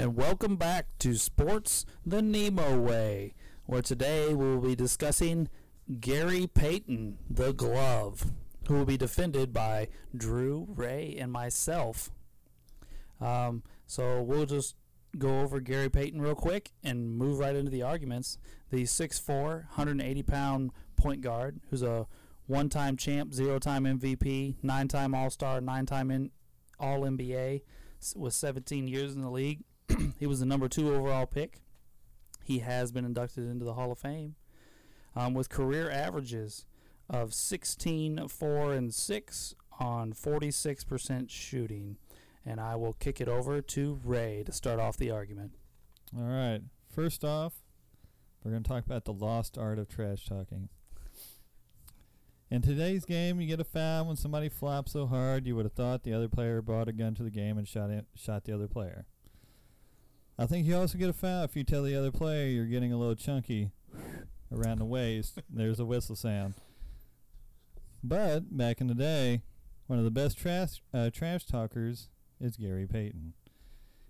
and welcome back to Sports the Nemo Way, where today we will be discussing Gary Payton, the glove, who will be defended by Drew, Ray, and myself. Um, so we'll just go over Gary Payton real quick and move right into the arguments. The 6'4", 180 pound point guard who's a one time champ, zero time MVP, nine time All Star, nine time All NBA, with 17 years in the league. he was the number two overall pick. He has been inducted into the Hall of Fame um, with career averages of 16, 4, and 6 on 46% shooting. And I will kick it over to Ray to start off the argument. All right. First off, we're going to talk about the lost art of trash talking. In today's game, you get a foul when somebody flops so hard you would have thought the other player brought a gun to the game and shot it, shot the other player. I think you also get a foul if you tell the other player you're getting a little chunky around the waist. There's a whistle sound. But back in the day, one of the best trash uh, trash talkers is Gary Payton.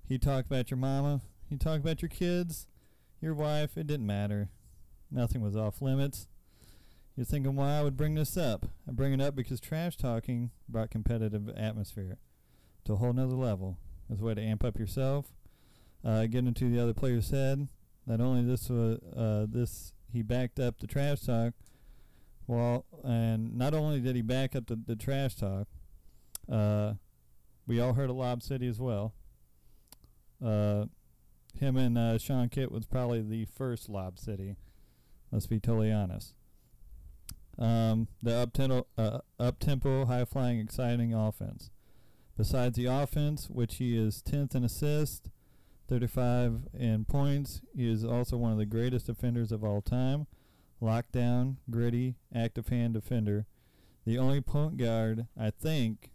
He talked about your mama. He talked about your kids, your wife. It didn't matter. Nothing was off limits. You're thinking why I would bring this up. I bring it up because trash talking brought competitive atmosphere to a whole nother level. It's a way to amp up yourself, uh, get into the other player's head. Not only this was uh, this he backed up the trash talk, well, and not only did he back up the, the trash talk, uh, we all heard of Lob City as well. Uh, him and uh, Shawn Kemp was probably the first Lob City. Let's be totally honest. Um, the up tempo, uh, up tempo, high flying, exciting offense. Besides the offense, which he is 10th in assists, 35 in points, he is also one of the greatest defenders of all time. Lockdown, gritty, active hand defender. The only point guard, I think,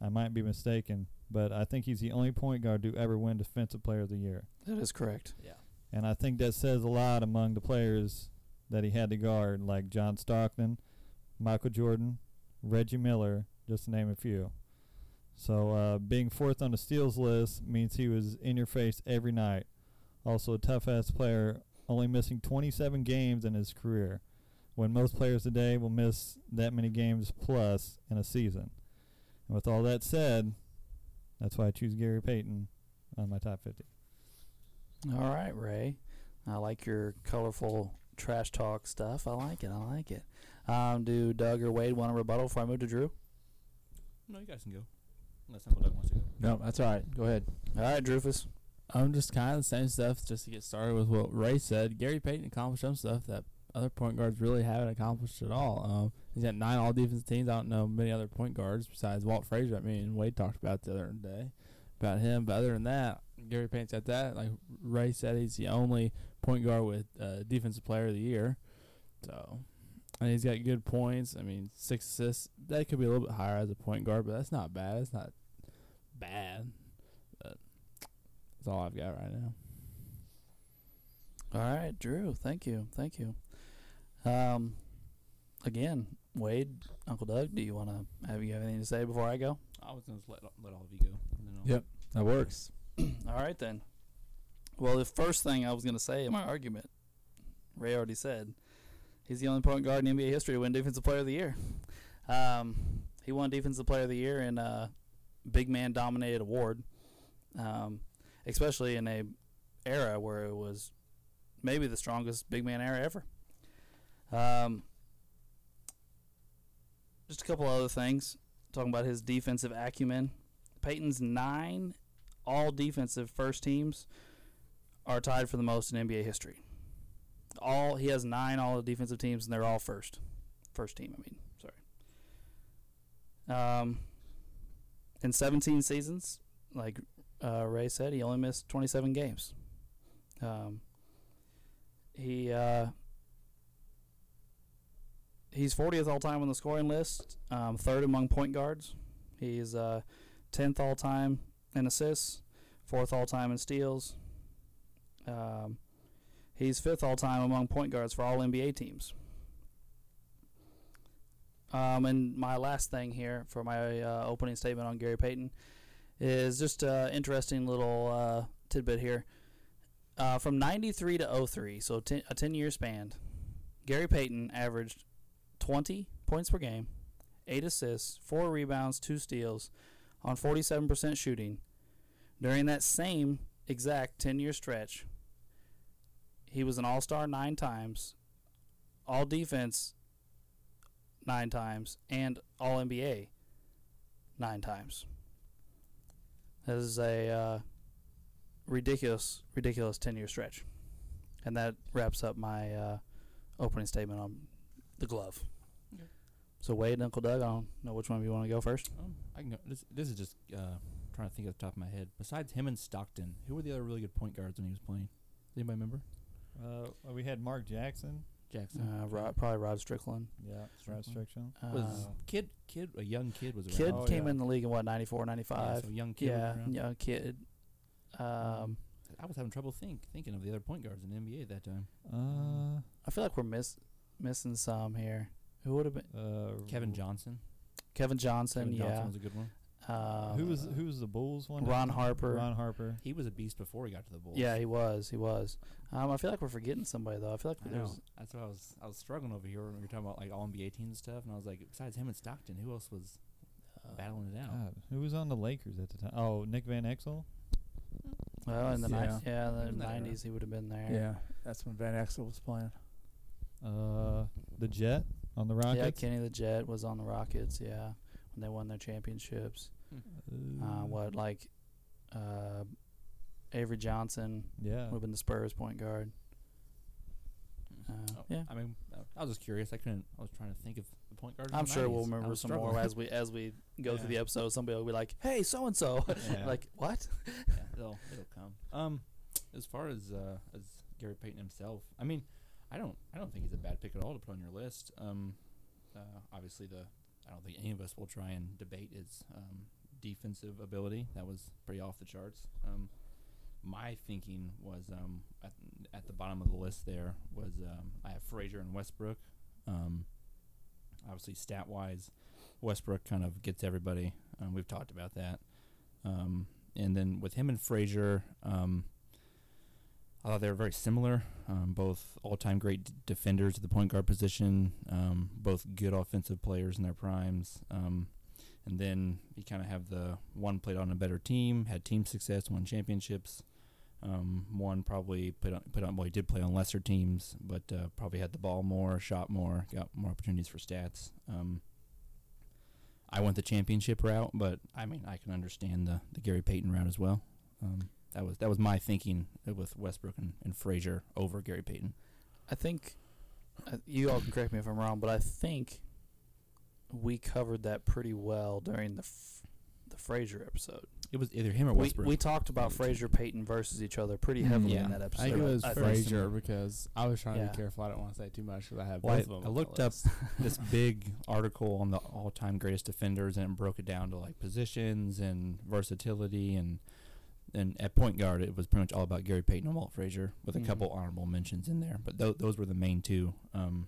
I might be mistaken, but I think he's the only point guard to ever win Defensive Player of the Year. That is correct. Yeah. And I think that says a lot among the players that he had to guard, like John Stockton, Michael Jordan, Reggie Miller, just to name a few. So uh, being fourth on the steals list means he was in your face every night. Also a tough ass player, only missing 27 games in his career, when most players today will miss that many games plus in a season. And with all that said, that's why I choose Gary Payton on my top 50. All right, Ray. I like your colorful trash talk stuff. I like it. I like it. Um, do Doug or Wade want a rebuttal before I move to Drew? No, you guys can go. Unless Uncle Doug wants to go. No, that's all right. Go ahead. All right, Drufus. I'm just kind of the same stuff just to get started with what Ray said. Gary Payton accomplished some stuff that other point guards really haven't accomplished at all. Um, he's got nine all defense teams. I don't know many other point guards besides Walt Frazier. I mean, Wade talked about the other day about him. But other than that, Gary Payton's got that. Like Ray said, he's the only point guard with uh, defensive player of the year. So, and he's got good points. I mean, six assists. That could be a little bit higher as a point guard, but that's not bad. It's not bad. But that's all I've got right now. All right, Drew. Thank you. Thank you. Um, again, Wade, Uncle Doug, do you want to have you have anything to say before I go? I was going to let, let all of you go. And then I'll Yep, that works. All right then. Well, the first thing I was going to say in my argument, Ray already said, he's the only point guard in NBA history to win Defensive Player of the Year. Um, he won Defensive Player of the Year in a big man dominated award, um, especially in a era where it was maybe the strongest big man era ever. Um, just a couple other things talking about his defensive acumen. Payton's nine all defensive first teams are tied for the most in NBA history. All he has nine all the defensive teams, and they're all first, first team. I mean, sorry. Um, in 17 seasons, like uh, Ray said, he only missed 27 games. Um, he uh, he's 40th all time on the scoring list, um, third among point guards. He's uh, 10th all time in assists, fourth all time in steals. Um, he's fifth all time among point guards for all NBA teams. Um, and my last thing here for my uh, opening statement on Gary Payton is just an interesting little uh, tidbit here. Uh, from 93 to 03, so ten, a 10 year span, Gary Payton averaged 20 points per game, 8 assists, 4 rebounds, 2 steals on 47% shooting. During that same exact 10 year stretch, he was an all star nine times, all defense nine times, and all NBA nine times. That is a uh, ridiculous, ridiculous 10 year stretch. And that wraps up my uh, opening statement on the glove. Okay. So, Wade and Uncle Doug, I don't know which one of you want to go first. Um, I can go. This, this is just uh, trying to think off the top of my head. Besides him and Stockton, who were the other really good point guards when he was playing? Does anybody remember? Uh, we had Mark Jackson. Jackson. Uh, Rod, probably Rod Strickland. Yeah, Rod Strickland. Strickland. was Uh, kid kid a young kid was around. kid Oh, came yeah. in the league in what, 94, Yeah, 95? so young kid. Yeah, young kid. Um, I was having trouble think thinking of the other point guards in the NBA at that time. Uh, I feel like we're miss, missing some here. Who would have been? uh, Kevin Johnson. Kevin Johnson, Kevin yeah. Johnson was a good one. Um, who was who was the Bulls one? Ron Harper. Ron Harper. He was a beast before he got to the Bulls. Yeah, he was. He was. Um, I feel like we're forgetting somebody though. I feel like I know. there's That's why I was I was struggling over here when we were talking about like all NBA teams and stuff, and I was like, besides him and Stockton, who else was uh, battling it out? God, who was on the Lakers at the time? Oh, Nick Van Exel. well in the Yeah. yeah, yeah the Wasn't that era? nineties he would have been there. Yeah, that's when Van Exel was playing. Uh, the Jet on the Rockets. yeah. Kenny the Jet was on the Rockets. Yeah, when they won their championships. Uh, what like uh, Avery Johnson Yeah. would have been the Spurs point guard. Uh, Oh, yeah. I mean, I was just curious. I couldn't. I was trying to think of the point guard. I'm sure we'll remember some more as we as we go through the episode. Somebody will be like, "Hey, so and so," like what? yeah, it'll it'll come. Um, as far as uh, as Gary Payton himself, I mean, I don't I don't think he's a bad pick at all to put on your list. Um, uh, obviously the I don't think any of us will try and debate his um, defensive ability. That was pretty off the charts. Um, my thinking was um, at, at the bottom of the list there was um, I have Frazier and Westbrook. Um, obviously, stat wise, Westbrook kind of gets everybody. We've talked about that. And then with him and Frazier, um, I thought they were very similar. Um, both all-time great d- defenders at the point guard position. Um, both good offensive players in their primes. Um, and then you kind of have the one played on a better team, had team success, won championships. Um, one probably put on, put on. Well, he did play on lesser teams, but uh, probably had the ball more, shot more, got more opportunities for stats. Um, I went the championship route, but I mean, I can understand the, the Gary Payton route as well. Um, that was that was my thinking with Westbrook and, and Frazier over Gary Payton. I think uh, you all can correct me if I'm wrong, but I think we covered that pretty well during the f- the Frazier episode. It was either him or We, Westbrook. we talked about Frazier Payton versus each other pretty Mm, heavily yeah. in that episode. I think it was I think. Frazier because I was trying to be careful. I don't want to say too much because I have Well, both I- of them. I looked up this big article on the all-time greatest defenders, and it broke it down to like positions and versatility, and and at point guard, it was pretty much all about Gary Payton and Walt Frazier, with a couple honorable mentions in there. But th- those were the main two. Um,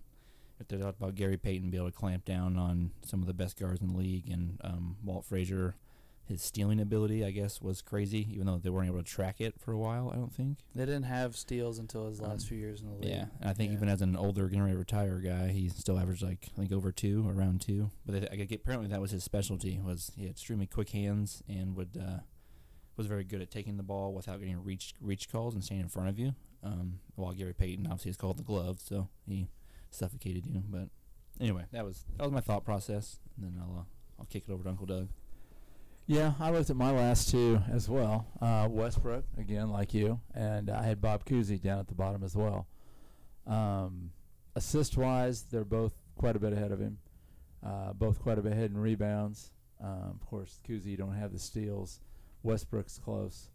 if they talked about Gary Payton being able to clamp down on some of the best guards in the league, and um, Walt Frazier, his stealing ability, I guess, was crazy. Even though they weren't able to track it for a while, I don't think. They didn't have steals until his last Um, few years in the league. Yeah, and I think Yeah. even as an older, getting ready to retire guy, he still averaged like I think over two, around two. But I, I get, apparently that was his specialty. Was he had extremely quick hands and would uh, was very good at taking the ball without getting reach reach calls and staying in front of you. Um, while Gary Payton obviously is called the glove, so he suffocated you. But anyway, that was that was my thought process. And then I'll uh, I'll kick it over to Uncle Doug. Yeah, I looked at my last two as well. Uh, Westbrook again, like you, and I had Bob Cousy down at the bottom as well. Um, assist wise, they're both quite a bit ahead of him. Uh, both quite a bit ahead in rebounds. Um, of course, Cousy don't have the steals. Westbrook's close.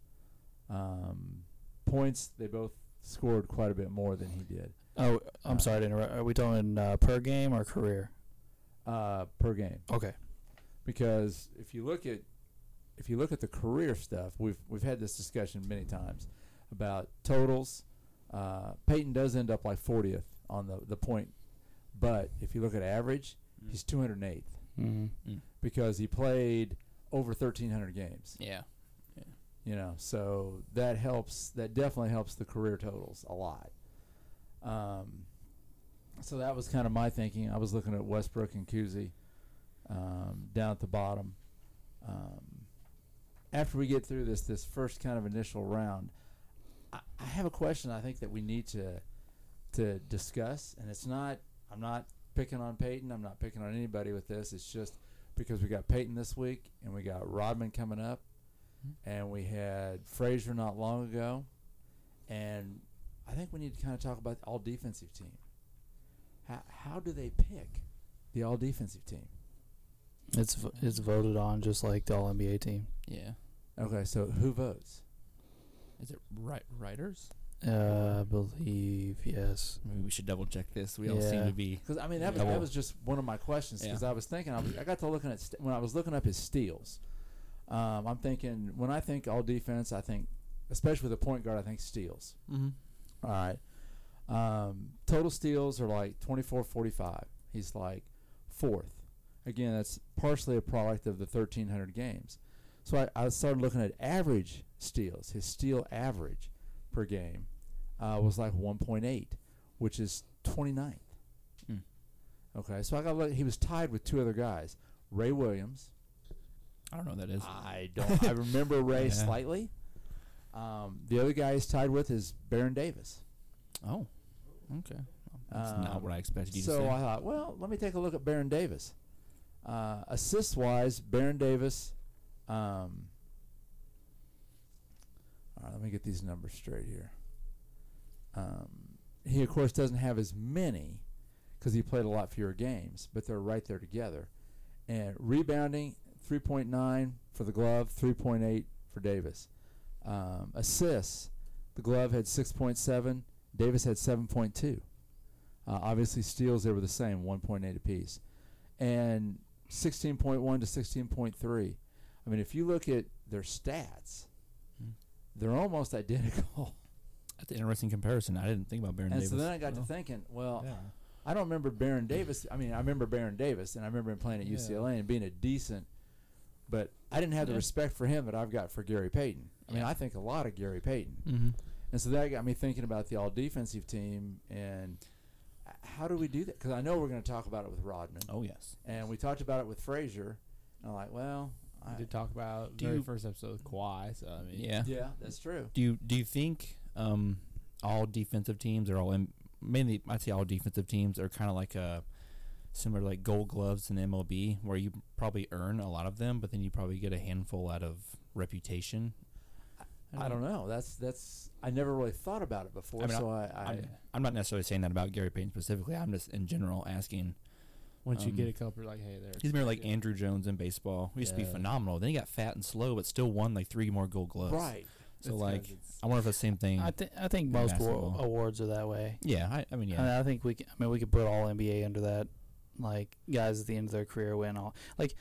Um, points, they both scored quite a bit more than he did Oh, I'm Uh, sorry to interrupt. Are we talking uh, per game or career? uh, per game. Okay. because if you look at if you look at the career stuff, we've we've had this discussion many times about totals. Uh, Payton does end up like 40th on the the point, but if you look at average, he's 208th Mm-hmm. because he played over 1,300 games. Yeah. You know, so that helps. That definitely helps the career totals a lot. Um, so that was kind of my thinking. I was looking at Westbrook and Cousy um, down at the bottom. Um, after we get through this this first kind of initial round, I, I have a question. I think that we need to to discuss, and it's not. I'm not picking on Payton. I'm not picking on anybody with this. It's just because we got Payton this week, and we got Rodman coming up, and we had Frazier not long ago, and I think we need to kind of talk about the all defensive team. How how do they pick the all defensive team? It's vo- it's voted on just like the All NBA team. Yeah. Okay, so who votes? Is it right writers? Uh, I believe yes. Maybe we should double check this. We all seem to be. Because I mean that was that was just one of my questions. Because Yeah. I was thinking I, was, I got to looking at st- when I was looking up his steals. Um, I'm thinking when I think all defense, I think especially with a point guard, I think steals. Mm-hmm. All right. Um, total steals are like 24 45. He's like fourth. Again, that's partially a product of the 1,300 games. So I, I started looking at average steals. His steal average per game uh, was like 1.8, which is 29th. Mm. Okay, so I got. He was tied with two other guys Ray Williams. I don't know what that is. I don't. I remember Ray Yeah. slightly. Um, the other guy he's tied with is Baron Davis. oh. Okay. That's Um, not what I expected you so to say. I thought, well, let me take a look at Baron Davis. Uh, assists wise, Baron Davis. Um, all right, let me get these numbers straight here. Um, he of course doesn't have as many because he played a lot fewer games, but they're right there together. And rebounding, three point nine for the glove, three point eight for Davis. Um, assists, the glove had six point seven. Davis had seven point two. Uh, obviously, steals they were the same, 1.8 apiece, and 16.1 to 16.3. I mean, if you look at their stats, Hmm. they're almost identical. That's an interesting comparison. I didn't think about Baron and Davis. so then I got to thinking, well, yeah. I don't remember Baron Davis. I mean, I remember Baron Davis, and I remember him playing at Yeah. UCLA and being a decent. But I didn't have the respect for him that I've got for Gary Payton. I mean, I think a lot of Gary Payton. mm-hmm. And so that got me thinking about the all defensive team and how do we do that? Because I know we're going to talk about it with Rodman, Oh yes. and we talked about it with Frazier. And I'm like, well, I, did talk about Do very you- first episode with Kawhi. So I mean, Yeah. yeah, that's true. Do you do you think um, all defensive teams are all in, mainly I'd say all defensive teams are kind of like a similar to like Gold Gloves in MLB where you probably earn a lot of them, but then you probably get a handful out of reputation. I don't know. That's that's. I never really thought about it before, I mean, so I, I, I'm, I'm not necessarily saying that about Gary Payton specifically. I'm just in general asking. Once you Um, get a couple, you're like, hey, there. He's more like Andruw Jones in baseball. He used to be phenomenal. Then he got fat and slow, but still won like three more Gold Gloves. right. So like, I wonder if the same thing. I think I think most basketball. awards are that way. yeah, I, I mean, yeah. And I think we. Can, I mean, we could put all NBA under that. Like guys at the end of their career win all. Like,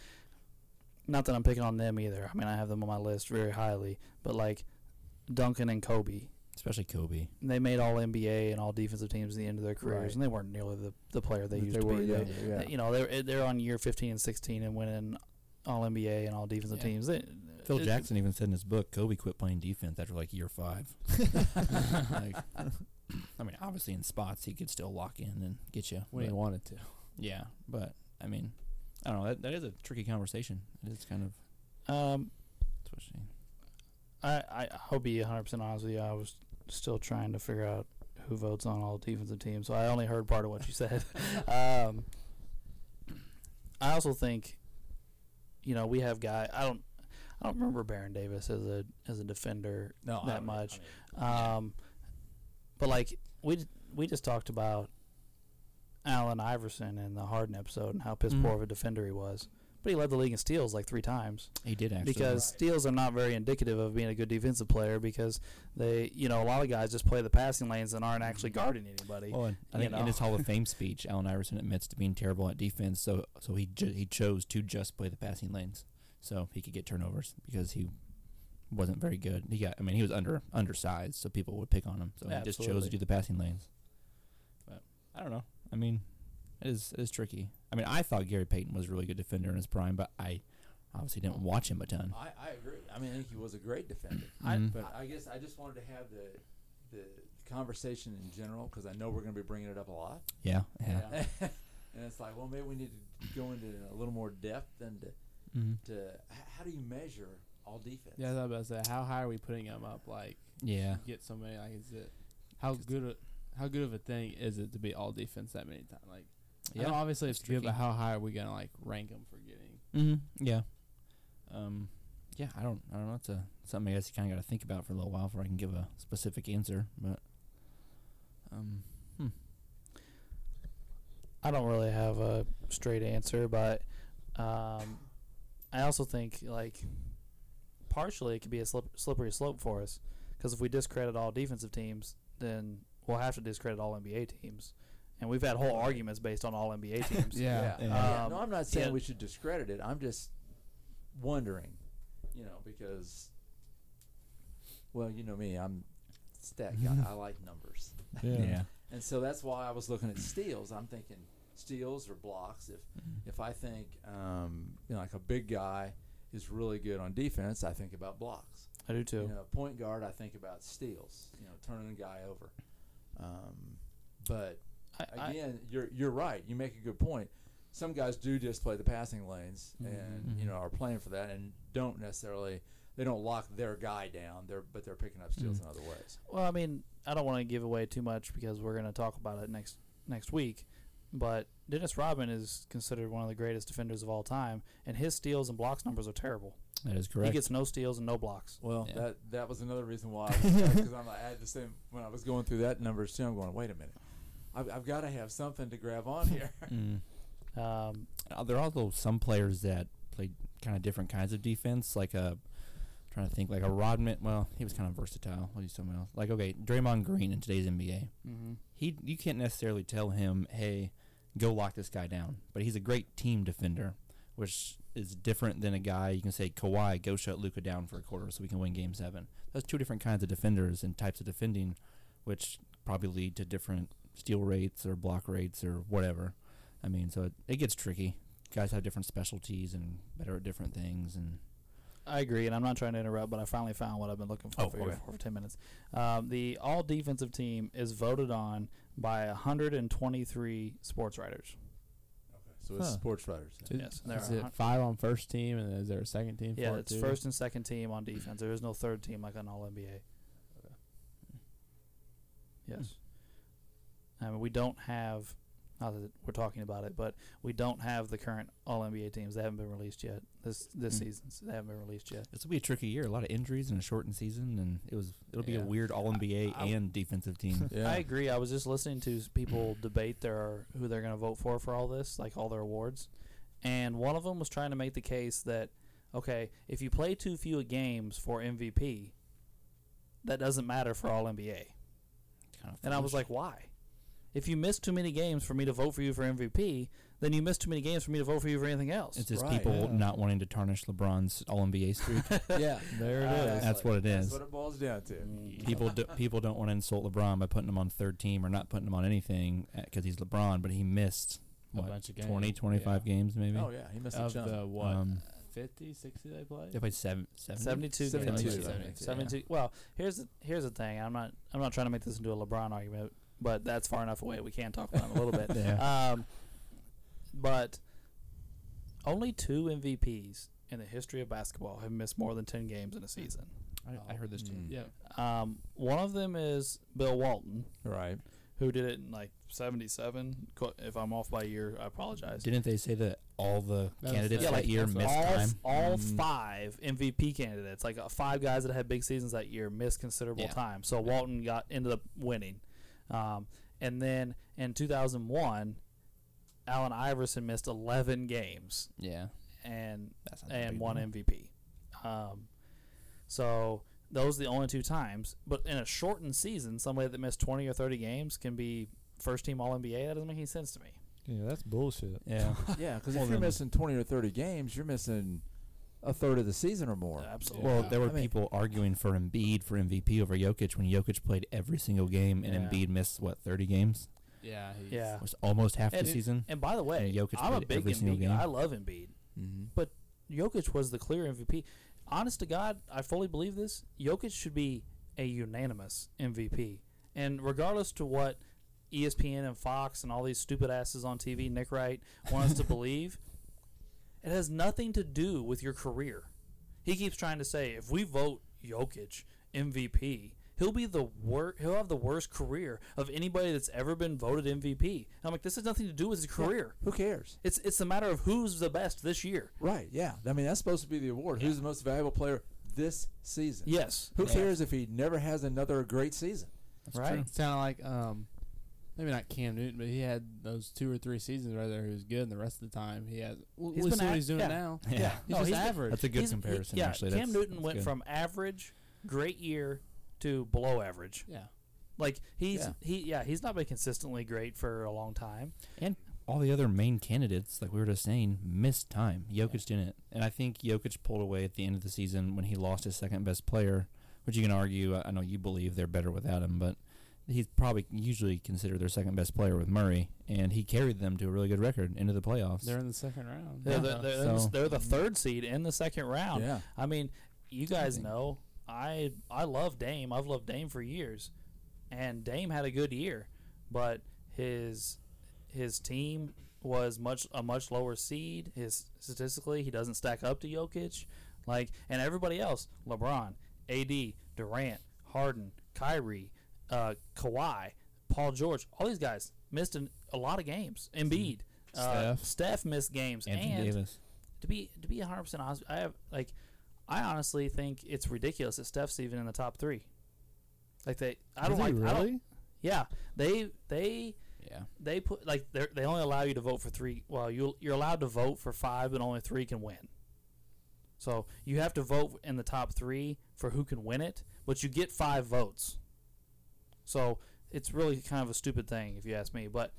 not that I'm picking on them either. I mean, I have them on my list very highly. But like, Duncan and Kobe, Especially Kobe. they made all NBA and all defensive teams at the end of their careers, Right. and they weren't nearly the, the player they That used they to were be. They- yeah. You know, they're they're on year 15 and 16 and winning all NBA and all defensive Yeah. teams. They, Phil it- Jackson even said in his book, Kobe quit playing defense after like year five. like, I mean, obviously in spots he could still lock in and get you. when he wanted to. Yeah, but I mean, I don't know. That, that is a tricky conversation. It is kind of Um, twitching. I, I I'll be 100 percent honest with you. I was still trying to figure out who votes on all defensive teams, so I only heard part of what you said. um, I also think, you know, we have guy. I don't I don't remember Baron Davis as a as a defender no, that much. I mean, Um, but like we we just talked about Allen Iverson in the Harden episode and how piss Mhm. poor of a defender he was. But he led the league in steals like three times He did actually. because steals are not very indicative of being a good defensive player because they, you know, a lot of guys just play the passing lanes and aren't actually guarding anybody. Well, and I you think in his Hall of Fame speech, Allen Iverson admits to being terrible at defense, so so he ju- he chose to just play the passing lanes, so he could get turnovers because he wasn't very good. He got, I mean, he was under undersized, so people would pick on him. So he just chose Absolutely. to do the passing lanes. But I don't know. I mean, it is it is tricky. I mean, I thought Gary Payton was a really good defender in his prime, but I obviously didn't watch him a ton. I, I agree. I mean, I think he was a great defender. I- Mhm. But I guess I just wanted to have the the conversation in general because I know we're going to be bringing it up a lot. yeah, yeah. and it's like, well, maybe we need to go into a little more depth and to, hmm to how do you measure all defense? Yeah, I was about to say, how high are we putting him up? Like, Yeah. get so many. Like, is it how good? A, how good of a thing is it to be all defense that many times? Like, yeah, Yeah, obviously it's it's good, but how high are we gonna like rank them for getting? Mm-hmm. Yeah. Um, yeah, I don't, I don't know. It's a something I guess you kind of got to think about for a little while before I can give a specific answer. But, um, hmm. I don't really have a straight answer, but um, I also think like partially it could be a slip, slippery slope for us because if we discredit all defensive teams, then we'll have to discredit all NBA teams, and we've had whole arguments based on all NBA teams. Yeah. yeah. Yeah. Um, no, I'm not saying yeah. we should discredit it. I'm just wondering, you know, because, well, you know me, I'm stat guy. I like numbers. yeah. And so that's why I was looking at steals. I'm thinking steals or blocks. If if I think um, you know like a big guy is really good on defense, I think about blocks. I do too. You know, point guard, I think about steals. You know, turning a guy over. Um, but I, I, again, you're you're right. You make a good point. Some guys do just play the passing lanes, and you Mhm. know are playing for that, and don't necessarily they don't lock their guy down. They're but they're picking up steals Mm. in other ways. Well, I mean, I don't want to give away too much because we're going to talk about it next next week. But Dennis Rodman is considered one of the greatest defenders of all time, and his steals and blocks numbers are terrible. That is correct. He gets no steals and no blocks. Well, Yeah. that that was another reason why because I'm I had the same when I was going through that numbers too. I'm going, wait a minute, I've, I've got to have something to grab on here. mm. Um, Uh, there are also some players that play kind of different kinds of defense. Like a, trying to think, like a Rodman. Well, he was kind of versatile. I'll use someone else. Like okay, Draymond Green in today's NBA. mhm. He you can't necessarily tell him, hey, go lock this guy down. But he's a great team defender, which is different than a guy you can say Kawhi go shut Luka down for a quarter so we can win Game Seven. Those two different kinds of defenders and types of defending, which probably lead to different steal rates or block rates or whatever. I mean, so it, it gets tricky. Guys have different specialties and better at different things, and I agree, and I'm not trying to interrupt, but I finally found what I've been looking for Oh, for, okay. for, for 10 minutes. Um, the all defensive team is voted on by 123 sports writers. Okay, so it's Huh. sports writers. Is, Yes, there is are it five on first team, and is there a second team? Yeah, it's it too? first and second team on defense. There is no third team like an All NBA. Okay. Yes. I mean, we don't have. Not that we're talking about it, but we don't have the current All NBA teams. They haven't been released yet. This this Mm. season, so they haven't been released yet. this will be a tricky year. A lot of injuries and a shortened season, and it was it'll be Yeah. a weird All NBA and defensive team. Yeah. I agree. I was just listening to people debate their who they're going to vote for for all this, like all their awards, and one of them was trying to make the case that okay, if you play too few games for MVP, that doesn't matter for All NBA. Kind of And I was like, why? If you miss too many games for me to vote for you for MVP, then you miss too many games for me to vote for you for anything else. It's just Right, people yeah. not wanting to tarnish LeBron's All NBA streak. yeah, There it Uh, is. That's what it That's is. what it boils down to. Mm. people do, people don't want to insult LeBron by putting him on third team or not putting him on anything because he's LeBron, but he missed A what, bunch of 20, games. 25 games maybe. Oh yeah, he missed a of chunk. the what Um, 50, 60 they played. They played seven, 70? 72 games. 72, I think. I think, 72. Well, here's the here's the thing. I'm not I'm not trying to make this into a LeBron argument, but that's far enough away. We can talk about it a little bit. Yeah. Um, but only two MVPs in the history of basketball have missed more than 10 games in a season. I, I heard this too. Mm. Yeah. Um, one of them is Bill Walton, right. who did it in like 77. If I'm off by a year, I apologize. Didn't they say that all the That candidates Yeah, that like, year missed all time? f- all Mm. five MVP candidates, like uh, five guys that had big seasons that year, missed considerable Yeah. time. So Walton got ended up winning, um, and then in 2001, Allen Iverson missed 11 games yeah, and that's not that and big won deal. MVP. Um, so those are the only two times. But in a shortened season, somebody that missed 20 or 30 games can be first team All NBA. That doesn't make any sense to me. Yeah, that's bullshit. Yeah, Yeah, because Well, if you're missing twenty or thirty games, you're missing a third of the season or more. Absolutely. Well, there were I mean- people arguing for Embiid for MVP over Jokic when Jokic played every single game and Yeah. Embiid missed what 30 games, Yeah. He's, Yeah. was almost half And the it- season. And by the way, Jokic I'm a big every Embiid. game. I love Embiid. Mm-hmm. Jokic was the clear MVP. Honest to God, I fully believe this. Jokic should be a unanimous MVP. And regardless to what ESPN and Fox and all these stupid asses on TV, Nick Wright, want us to believe, it has nothing to do with your career. He keeps trying to say if we vote Jokic MVP, he'll be the wor- he'll have the worst career of anybody that's ever been voted MVP. And I'm like, this has nothing to do with his career. Who cares? It's it's a matter of who's the best this year. Right. Yeah. I mean, that's supposed to be the award. Who's the most valuable player this season? Yes. Who Yeah. cares if he never has another great season? That's Right. true. It's kind of like um, maybe not Cam Newton, but he had those two or three seasons right there. He was good, and the rest of the time he has. Well, He's we'll see what he's doing yeah. now. Yeah. He's No, just he's been- average. That's a good He's- he- comparison, yeah, actually. Cam That's- Newton that's went good. from average, great year, to below average. yeah. Like he's Yeah. he yeah he's not been consistently great for a long time. And all the other main candidates, like we were just saying, missed time. Jokic didn't. And I think Jokic pulled away at the end of the season when he lost his second best player, which you can argue, I know you believe they're better without him, but he's probably usually considered their second best player with Murray, and he carried them to a really good record into the playoffs. They're in the second round. They're, the, Yeah. they're, So- they're the third seed in the second round. Yeah. I mean, you guys Amazing. know I I love Dame. I've loved Dame for years, and Dame had a good year, but his his team was much a much lower seed. His statistically, he doesn't stack up to Jokic, like and everybody else. LeBron, AD, Durant, Harden, Kyrie, uh, Kawhi, Paul George, all these guys missed an, a lot of games. Embiid, uh, Steph. Steph missed games, Anthony and Davis. to be to be 100 percent honest, I have like I honestly think it's ridiculous that Steph's even in the top three. Like they, I don't like. I don't, really? yeah, they they Yeah. they put like they they only allow you to vote for three. Well, you you're allowed to vote for five, but only three can win. So you have to vote in the top three for who can win it, but you get five votes. So it's really kind of a stupid thing, if you ask me. But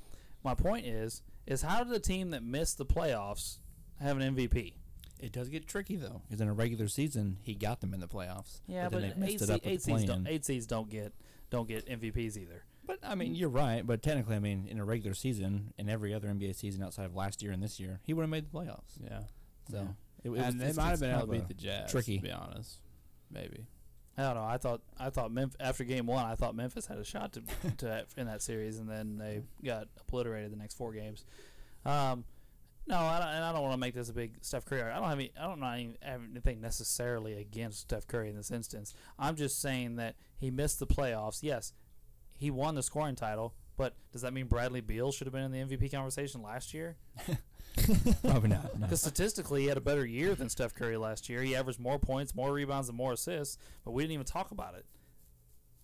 my point is, is how did a team that missed the playoffs have an MVP? It does get tricky though, because in a regular season he got them in the playoffs. Yeah, but, but, eight, messed it eight, seeds don't, play-in. eight seeds don't get don't get MVPs either. But I mean, you're right. But technically, I mean, in a regular season, in every other NBA season outside of last year and this year, he would have made the playoffs. Yeah. So Yeah. it, it was, and they might have been kind able to beat the Jazz. tricky. To be honest, maybe. I don't know. I thought I thought Memphis after game one, I thought Memphis had a shot to to in that series, and then they got obliterated the next four games. Um, no, I don't, and I don't want to make this a big Steph Curry. I don't have any. I don't have anything necessarily against Steph Curry in this instance. I'm just saying that he missed the playoffs. Yes, he won the scoring title, but does that mean Bradley Beal should have been in the MVP conversation last year? Probably not. No. Because statistically, he had a better year than Steph Curry last year. He averaged more points, more rebounds, and more assists, but we didn't even talk about it.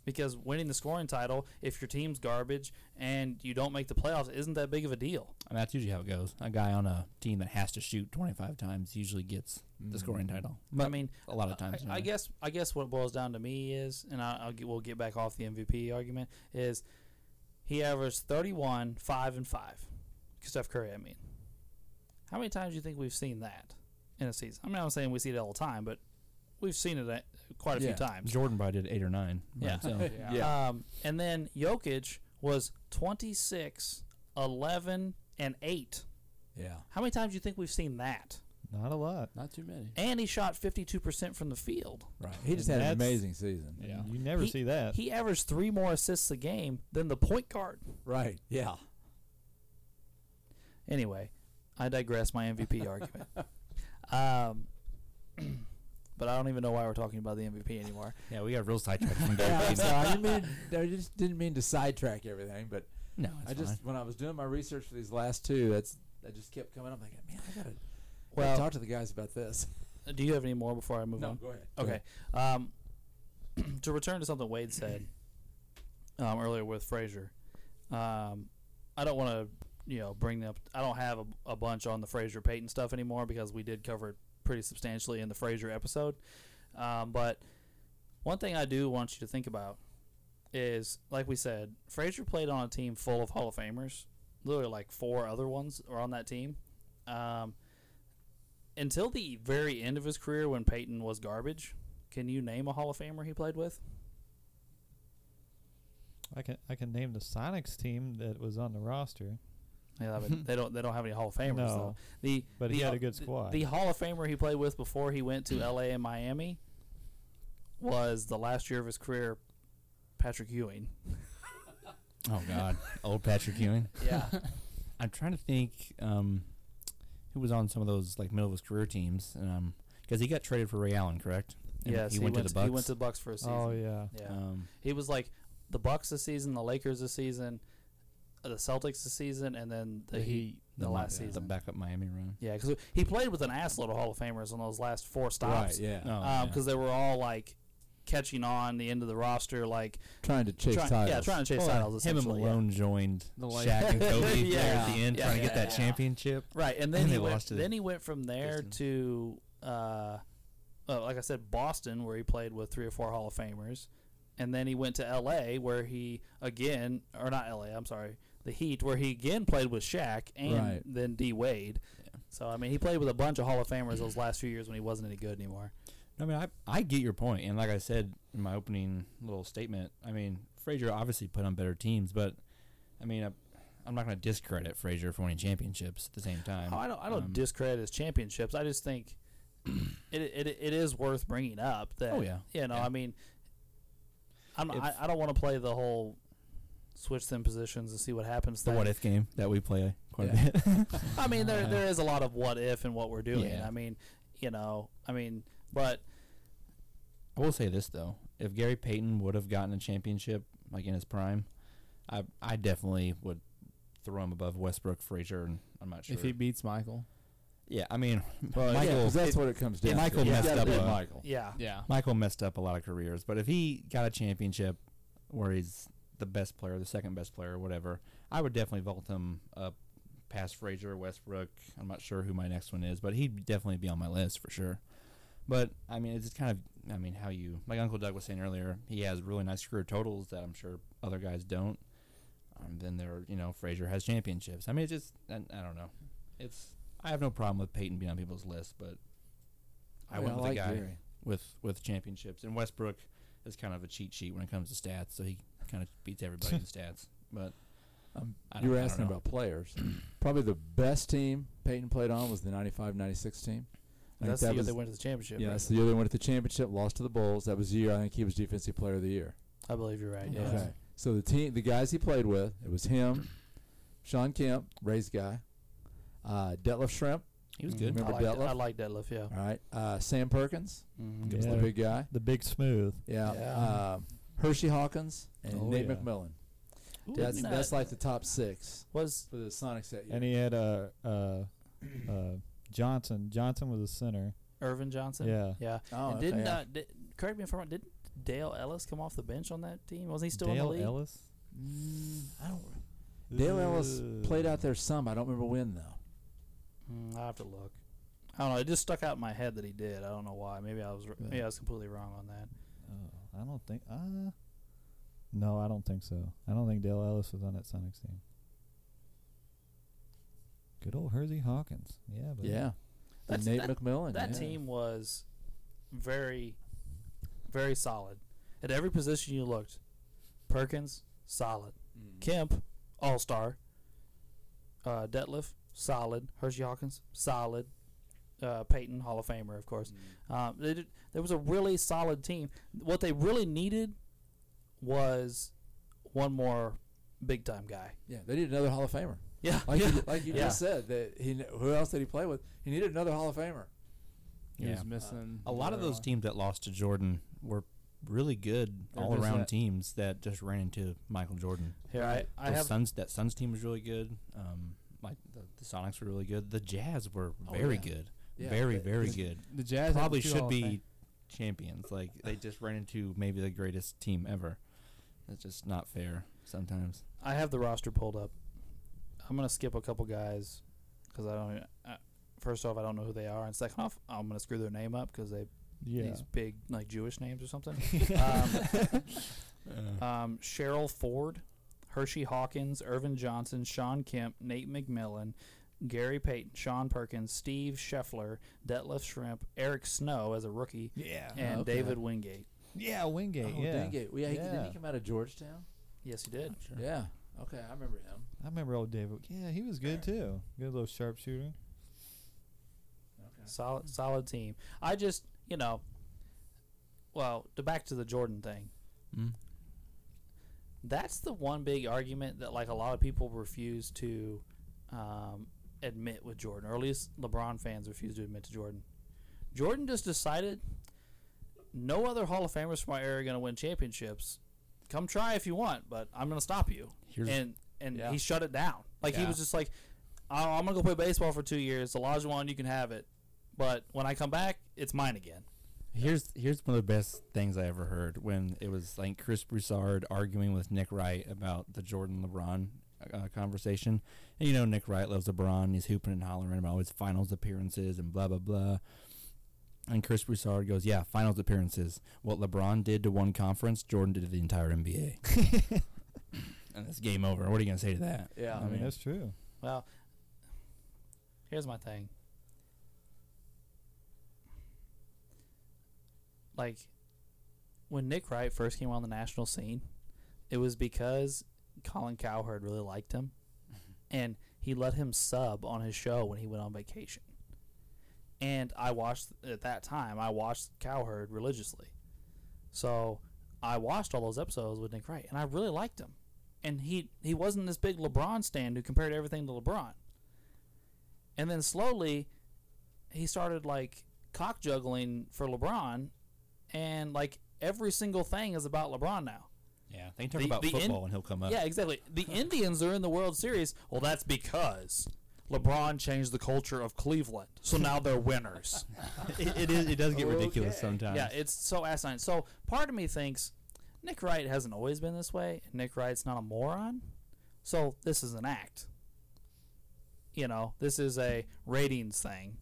Because winning the scoring title, if your team's garbage and you don't make the playoffs, isn't that big of a deal. I mean, that's usually how it goes. A guy on a team that has to shoot 25 times usually gets the mm-hmm. scoring title. But I mean, a lot of times, I, I guess I guess what it boils down to me is, and I, I'll get, we'll get back off the MVP argument, is he averaged 31, 5, and 5. Steph Curry, I mean. How many times do you think we've seen that in a season? I'm not saying we see it all the time, but we've seen it quite a Yeah. few times. Jordan probably did eight or nine. by Yeah. himself. Yeah. Um, and then Jokic was 26, 11, and 8. Yeah. How many times do you think we've seen that? Not a lot. Not too many. And he shot 52% from the field. Right. He just And had an amazing season. Yeah. You never He- see that. He averaged three more assists a game than the point guard. Right. Yeah. Anyway, I digress my MVP argument. Um, but I don't even know why we're talking about the MVP anymore. Yeah, we got real sidetracked from Gary yeah, I'm I, didn't mean, I just didn't mean to sidetrack everything, but No, I just fine. when I was doing my research for these last two, that's that just kept coming up. Like, man, I gotta, Well- well, talk to the guys about this. Do you have any more before I move no, on? go ahead. Go Okay. ahead. Um, to return to something Wade said um, earlier with Frazier, um, I don't want to, you know, bring up. I don't have a, a bunch on the Frazier Payton stuff anymore because we did cover it pretty substantially in the Frazier episode. Um, but one thing I do want you to think about is, like we said, Frazier played on a team full of Hall of Famers. Literally, like four other ones are on that team. Um, until the very end of his career when Payton was garbage, can you name a Hall of Famer he played with? I can I can name the Sonics team that was on the roster. Yeah, but they don't they don't have any Hall of Famers No. though. The But the, he had a good squad. The Hall of Famer he played with before he went to L.A. and Miami was the last year of his career, Patrick Ewing. Oh God, old Patrick Ewing. Yeah, I'm trying to think um, who was on some of those like middle of his career teams. Um, because he got traded for Ray Allen, correct? And yes, he, went, to the Bucks. He went to the Bucks for a season. oh yeah. yeah, um, he was like the Bucks this season, the Lakers this season, the Celtics this season, and then the, Heat the, Mi- last season. the backup Miami run. Yeah, because he played with an ass load of Hall of Famers on those last four Right. stops. Yeah. Oh, Um, yeah. because they were all like catching on the end of the roster, like Trying to chase trying, titles. yeah, trying to chase Well, titles. him and essentially, yeah. Malone joined The Shaq and Kobe there at the end, Yeah, trying to get that yeah. championship. Right, and then And he went. lost to Then he went from there Pistons. to, uh, uh, like I said, Boston, where he played with three or four Hall of Famers, and then he went to L.A., where he again, or not L.A. I'm sorry, the Heat, where he again played with Shaq and Right. then D Wade. Yeah. So I mean, he played with a bunch of Hall of Famers those last few years when he wasn't any good anymore. I mean, I I get your point, and like I said in my opening little statement, I mean, Frazier obviously put on better teams, but I mean, I, I'm not going to discredit Frazier for winning championships at the same time. Oh, I don't. I don't Um, discredit his championships. I just think it, it it is worth bringing up that. Oh, yeah. You know, Yeah. I mean, I'm, If- I, I don't want to play the whole switch them positions and see what happens. the thing. what if game that we play quite Yeah. a bit. I mean, there there is a lot of what if and what we're doing. Yeah. I mean, you know, I mean, but I will say this though: if Gary Payton would have gotten a championship like in his prime, I I definitely would throw him above Westbrook, Frazier, and I'm not sure. If he beats Michael. yeah, I mean, Well, yeah, Michael 'cause that's what it comes down Michael to. You messed up a- Michael. yeah, Yeah. Michael messed up a lot of careers, but if he got a championship where he's the best player, the second best player, whatever, I would definitely vault him up past Frazier, Westbrook. I'm not sure who my next one is, but he'd definitely be on my list for sure. But I mean, it's just kind of, I mean, how you, like Uncle Doug was saying earlier, he has really nice career totals that I'm sure other guys don't. Um, then there, you know, Frazier has championships. I mean, it's just, I, I don't know. It's, I have no problem with Payton being on people's list, but I mean, went with like a guy Gary. with with championships. And Westbrook is kind of a cheat sheet when it comes to stats, so he kind of beats everybody in stats. But Um, you were asking about players. Probably the best team Payton played on was the 95-96 team. I that's that the year was- they went to the championship. Yeah, right? that's the year they went to the championship, lost to the Bulls. That was the year I think he was defensive player of the year. I believe you're right. Yeah. Okay. So the team, the guys he played with, it was him, Shawn Kemp, Ray's guy, uh, Detlef Schrempf, he was good. I Remember like, Detlef? I like Detlef. Yeah. all right, uh, Sam Perkins, Mhm. he was the big guy. The big smooth. Yeah. Yeah. Uh, Hersey Hawkins and Oh, Nate yeah. McMillan. Ooh, That's didn't that's like the top six was for the Sonics that year. And he had a uh, uh, Johnson. Johnson was a center. Ervin Johnson. Yeah. Yeah. oh, and okay, didn't yeah. uh, did, correct me if I'm wrong? Didn't Dale Ellis come off the bench on that team? Wasn't he still Dale in the league? Ellis. Mm, I don't. Dale Ellis played out there some. I don't remember when though. Mm, I have to look. I don't know. It just stuck out in my head that he did. I don't know why. Maybe I was r- maybe I was completely wrong on that. I don't think. Uh, no, I don't think so. I don't think Dale Ellis was on that Sonics team. Good old Hersey Hawkins. Yeah, but Yeah. And That's- Nate that- McMillan. That yeah. team was very, very solid. At every position you looked, Perkins solid, Mm. Kemp all star, uh, Detlef solid, Hersey Hawkins solid, uh, Payton Hall of Famer of course. Mm. Um, they did, there was a really solid team. What they really needed was one more big time guy. Yeah, they need another Hall of Famer. Yeah, Like yeah. you, like you Yeah. just said, that he who else did he play with? He needed another Hall of Famer. He Yeah. was missing. A lot of those teams that lost to Jordan were really good They're all around that- teams that just ran into Michael Jordan. Here I, I have Suns that Suns team was really good. Um, like the, the Sonics were really good. The Jazz were Oh, very yeah. good. Yeah, very very good. The Jazz Probably should be Fame- champions. Like they just ran into maybe the greatest team ever. It's just not fair sometimes. I have the roster pulled up. I'm gonna skip a couple guys because I don't. Uh, first off, I don't know who they are, and second off, I'm gonna screw their name up because they yeah. these big like Jewish names or something. um, um, Sherell Ford, Hersey Hawkins, Ervin Johnson, Shawn Kemp, Nate McMillan, Gary Payton, Sean Perkins, Steve Scheffler, Detlef Schrempf, Eric Snow as a rookie, yeah. and okay. David Wingate. Yeah, Wingate. Oh, yeah, Wingate. Well, yeah, he, yeah. Didn't he come out of Georgetown? Yes, he did. Sure. Yeah. Okay, I remember him. I remember old David. Yeah, he was good too. Good little sharpshooter. Okay. Solid, solid team. I just, you know, well, to back to the Jordan thing. Mm. That's the one big argument that like a lot of people refuse to um, admit with Jordan, or at least LeBron fans refuse to admit to Jordan. Jordan just decided no other Hall of Famers from my era are going to win championships. Come try if you want, but I'm going to stop you. Here's and and Yeah. he shut it down. Like he was just like, "I- I'm gonna go play baseball for two years. The Olajuwon, you can have it, but when I come back, it's mine again. Here's here's one of the best things I ever heard when it was like Chris Broussard arguing with Nick Wright about the Jordan LeBron uh, conversation. And you know Nick Wright loves LeBron. He's hooping and hollering about his finals appearances and blah blah blah. And Chris Broussard goes, "Yeah, finals appearances. What LeBron did to one conference, Jordan did to the entire NBA." and it's game over. What are you gonna say to that? Yeah. I mean, that's true. Well, here's my thing. Like, when Nick Wright first came on the national scene, it was because Colin Cowherd really liked him, mm-hmm. and he let him sub on his show when he went on vacation. And I watched at that time. I watched Cowherd religiously, so I watched all those episodes with Nick Wright, and I really liked him. And he he wasn't this big LeBron stand who compared everything to LeBron. And then slowly, he started like cock juggling for LeBron, and like every single thing is about LeBron now. Yeah, they can talk The- about the in- football and he'll come up. Yeah, exactly. The Indians are in the World Series. Well, that's because LeBron changed the culture of Cleveland. So now they're winners. it, it is. It does get ridiculous sometimes. yeah, it's so asinine. So part of me thinks Nick Wright hasn't always been this way, and Nick Wright's not a moron. So this is an act. You know, this is a ratings thing.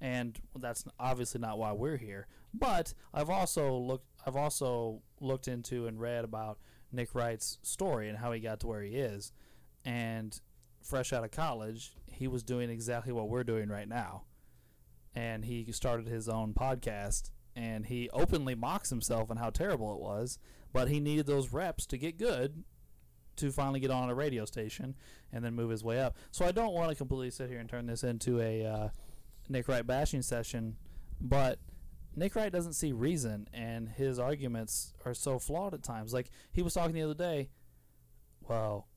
And that's obviously not why we're here. But I've also looked I've also looked into and read about Nick Wright's story and how he got to where he is. And fresh out of college, he was doing exactly what we're doing right now. And he started his own podcast and he openly mocks himself and how terrible it was, but he needed those reps to get good to finally get on a radio station and then move his way up. So I don't want to completely sit here and turn this into a uh, Nick Wright bashing session, but Nick Wright doesn't see reason, and his arguments are so flawed at times. Like he was talking the other day, well,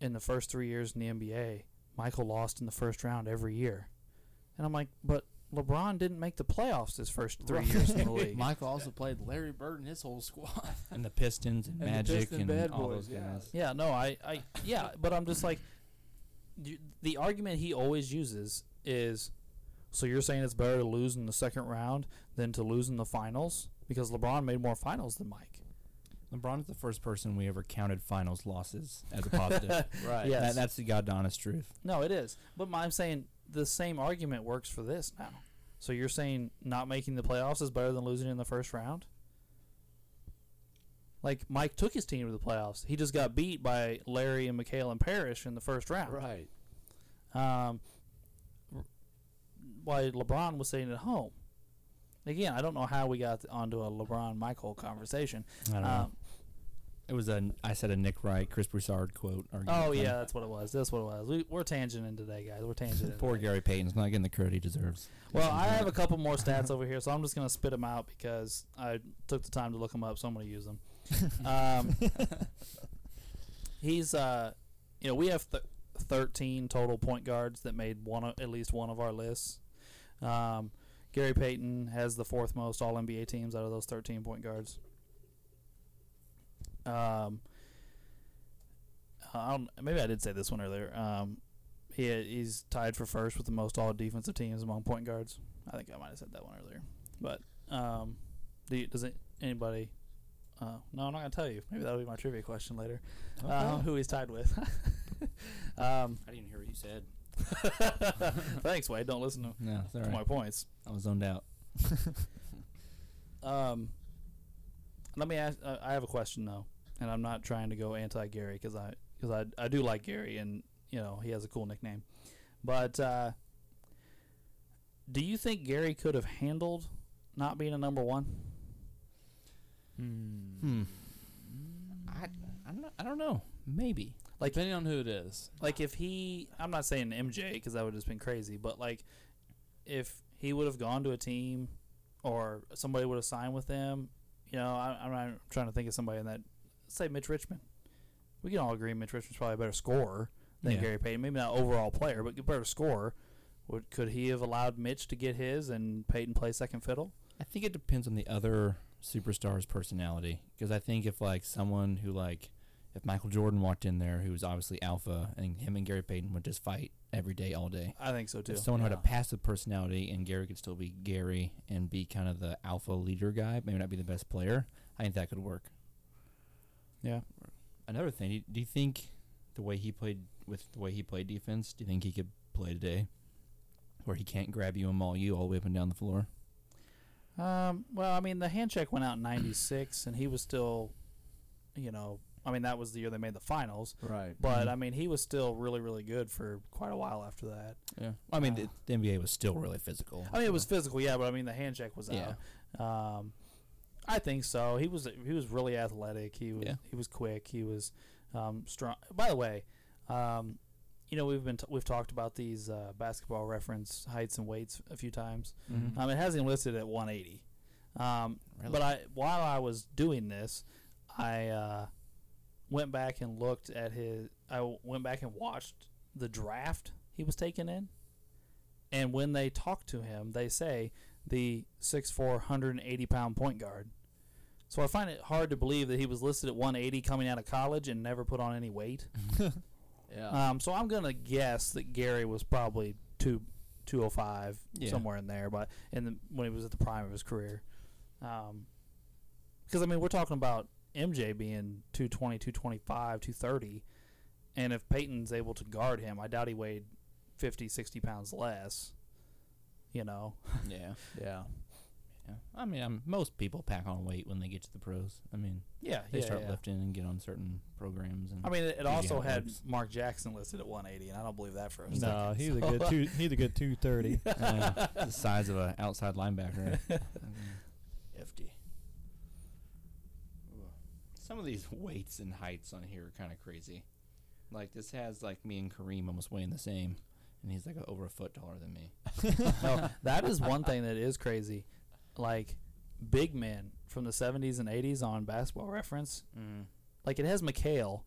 in the first three years in the NBA, Michael lost in the first round every year, and I'm like, but LeBron didn't make the playoffs his first three years in the league. Michael also played Larry Bird and his whole squad. and the Pistons and, And Magic Piston and Bad all Boys, those yeah. guys. Yeah, no, I, I, yeah, but I'm just like, you, the argument he always uses is, so you're saying it's better to lose in the second round than to lose in the finals because LeBron made more finals than Mike. LeBron is the first person we ever counted finals losses as a positive. Right. Yeah. Yes. That, that's the god honest truth. No, it is, but my, I'm saying the same argument works for this now. So you're saying not making the playoffs is better than losing in the first round? Like Mike took his team to the playoffs. He just got beat by Larry and McHale and Parrish in the first round. Right. um, r- why LeBron was sitting at home. Again, I don't know how we got onto a LeBron Michael conversation. I don't know. Um, It was a I said a Nick Wright, Chris Broussard quote. oh yeah, that's what it was. That's what it was. We, we're tangenting today, guys. We're tangenting. Poor. Gary Payton's not getting the credit he deserves. Well, I have a couple more stats over here, so I'm just gonna spit them out because I took the time to look them up, so I'm gonna use them. Um, he's, uh, you know, we have th- 13 total point guards that made one o- at least one of our lists. Um, Gary Payton has the fourth most All NBA teams out of those 13 point guards. Um, I don't, maybe I did say this one earlier. Um, he he's tied for first with the most all defensive teams among point guards. I think I might have said that one earlier. But um, do you, does it, anybody? Uh, no, I'm not gonna tell you. Maybe that'll be my trivia question later. Uh, who he's tied with? um, I didn't hear what you said. thanks, Wade. Don't listen to, No, it's all to my points. I was zoned out. Um, let me ask. Uh, I have a question though, and I'm not trying to go anti Gary because I because I I do like Gary and you know he has a cool nickname, but uh, do you think Gary could have handled not being a number one? Hmm. I, I don't. I don't know. Maybe. Like Depending on who it is. like if he, I'm not saying MJ because that would have just been crazy, but like if he would have gone to a team or somebody would have signed with them, you know, I, I'm not trying to think of somebody in that. Say Mitch Richmond. We can all agree Mitch Richmond's probably a better scorer than Yeah. Gary Payton. Maybe not overall player, but a better scorer. Would could he have allowed Mitch to get his and Payton play second fiddle? I think it depends on the other superstar's personality. Because I think if like someone who like, if Michael Jordan walked in there, who was obviously alpha, and him and Gary Payton would just fight every day, all day. I think so too. If someone who had a passive personality and Gary could still be Gary and be kind of the alpha leader guy, maybe not be the best player, I think that could work. yeah. Another thing, do you, do you think the way he played with the way he played defense, do you think he could play today, where he can't grab you and maul you all the way up and down the floor? Um, well, I mean, the hand check went out in '96, and he was still, you know, I mean, that was the year they made the finals. Right. But Mhm. I mean, he was still really, really good for quite a while after that. Yeah, I mean Uh, the, the NBA was still really physical. I mean, it was physical, yeah, but I mean, the hand check was Yeah. out. Um, I think so. He was he was really athletic. He was Yeah. he was quick. He was um, strong. By the way, um, you know, we've been t- we've talked about these uh, basketball reference heights and weights a few times. Mhm. Um, it has him listed at 180. Um? But I while I was doing this, I uh, went back and looked at his. I went back and watched the draft he was taken in, and when they talk to him, they say the 6'4", 180 pound point guard. So I find it hard to believe that he was listed at 180 coming out of college and never put on any weight. Yeah. Um, so I'm gonna guess that Gary was probably two, 205 Yeah. somewhere in there, but in the, when he was at the prime of his career. Um, because I mean we're talking about MJ being 220, 225, 230, and if Payton's able to guard him, I doubt he weighed 50, 60 pounds less. You know, yeah, yeah. yeah. I mean, um, most people pack on weight when they get to the pros. I mean, yeah, they yeah, start yeah. lifting and get on certain programs. And I mean, it, it also how had works. Mark Jackson listed at 180, and I don't believe that for a No, second. he's a good two. He's a good two thirty. uh, the size of an outside linebacker. Some of these weights and heights on here are kind of crazy. Like this has like me and Kareem almost weighing the same, and he's like over a foot taller than me. no, that is one thing that is crazy. Like big men from the 70s and 80s on basketball reference. Mm. Like it has McHale,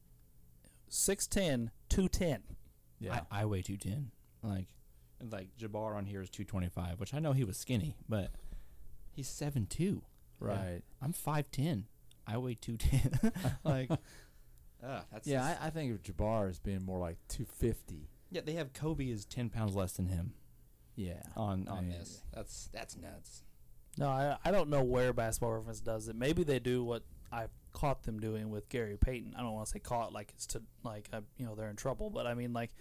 6'10, 210. Yeah. I, I weigh two ten. Like, and like Jabbar on here is two twenty five, which I know he was skinny, but he's seven two. right. I'm five ten. I weigh two ten. like, uh, that's Yeah, I, I think of Jabbar as being more like 250. yeah. They have Kobe is ten pounds less than him Yeah. on on Maybe. this. That's that's nuts. No, I, I don't know where basketball reference does it. Maybe they do what I've caught them doing with Gary Payton. I don't want to say caught like it's to like uh, you know they're in trouble, but I mean like,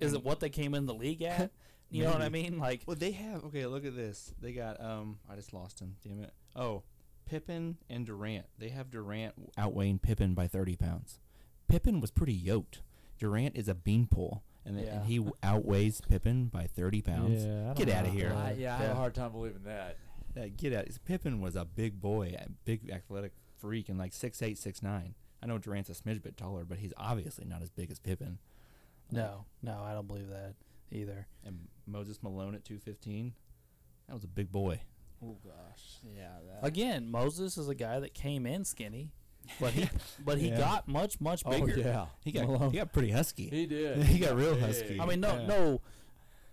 is it what they came in the league at? You know what I mean? Like, Well, they have. Okay, look at this. They got. Um, I just lost him. Damn it. Oh, Pippen and Durant. They have Durant outweighing Pippen by thirty pounds. Pippen was pretty yoked. Durant is a beanpole, and, Yeah. and he outweighs Pippen by thirty pounds. Yeah, Get out of here. I, yeah, I have a hard time believing that. Uh, get out. Pippen was a big boy, a big athletic freak, and like six eight, six nine. I know Durant's a smidge bit taller, but he's obviously not as big as Pippen. no, no, I don't believe that either. And Moses Malone at two fifteen. That was a big boy. Oh gosh, yeah. That. Again, Moses is a guy that came in skinny, but he but he Yeah. got much much bigger. Oh, bigger. yeah. He got Malone. he got pretty husky. He did. He got real big. husky. I mean, no, Yeah. no,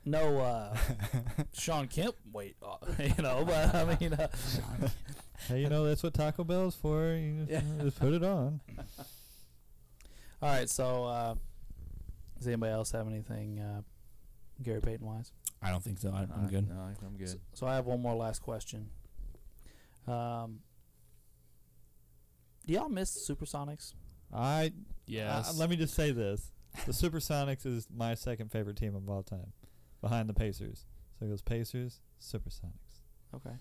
no. Uh, Shawn Kemp, wait, uh, you know, but I mean, uh, Hey, you know that's what Taco Bell's for. You just, Yeah. just put it on. all right. So, uh, does anybody else have anything uh, Gary Payton wise? I don't think so. I, I'm Uh, good. No, I think I'm good. So I have one more last question. Um, do y'all miss the Supersonics? I yes. Uh, let me just say this: the Supersonics is my second favorite team of all time, behind the Pacers. So it goes Pacers, Supersonics. Okay.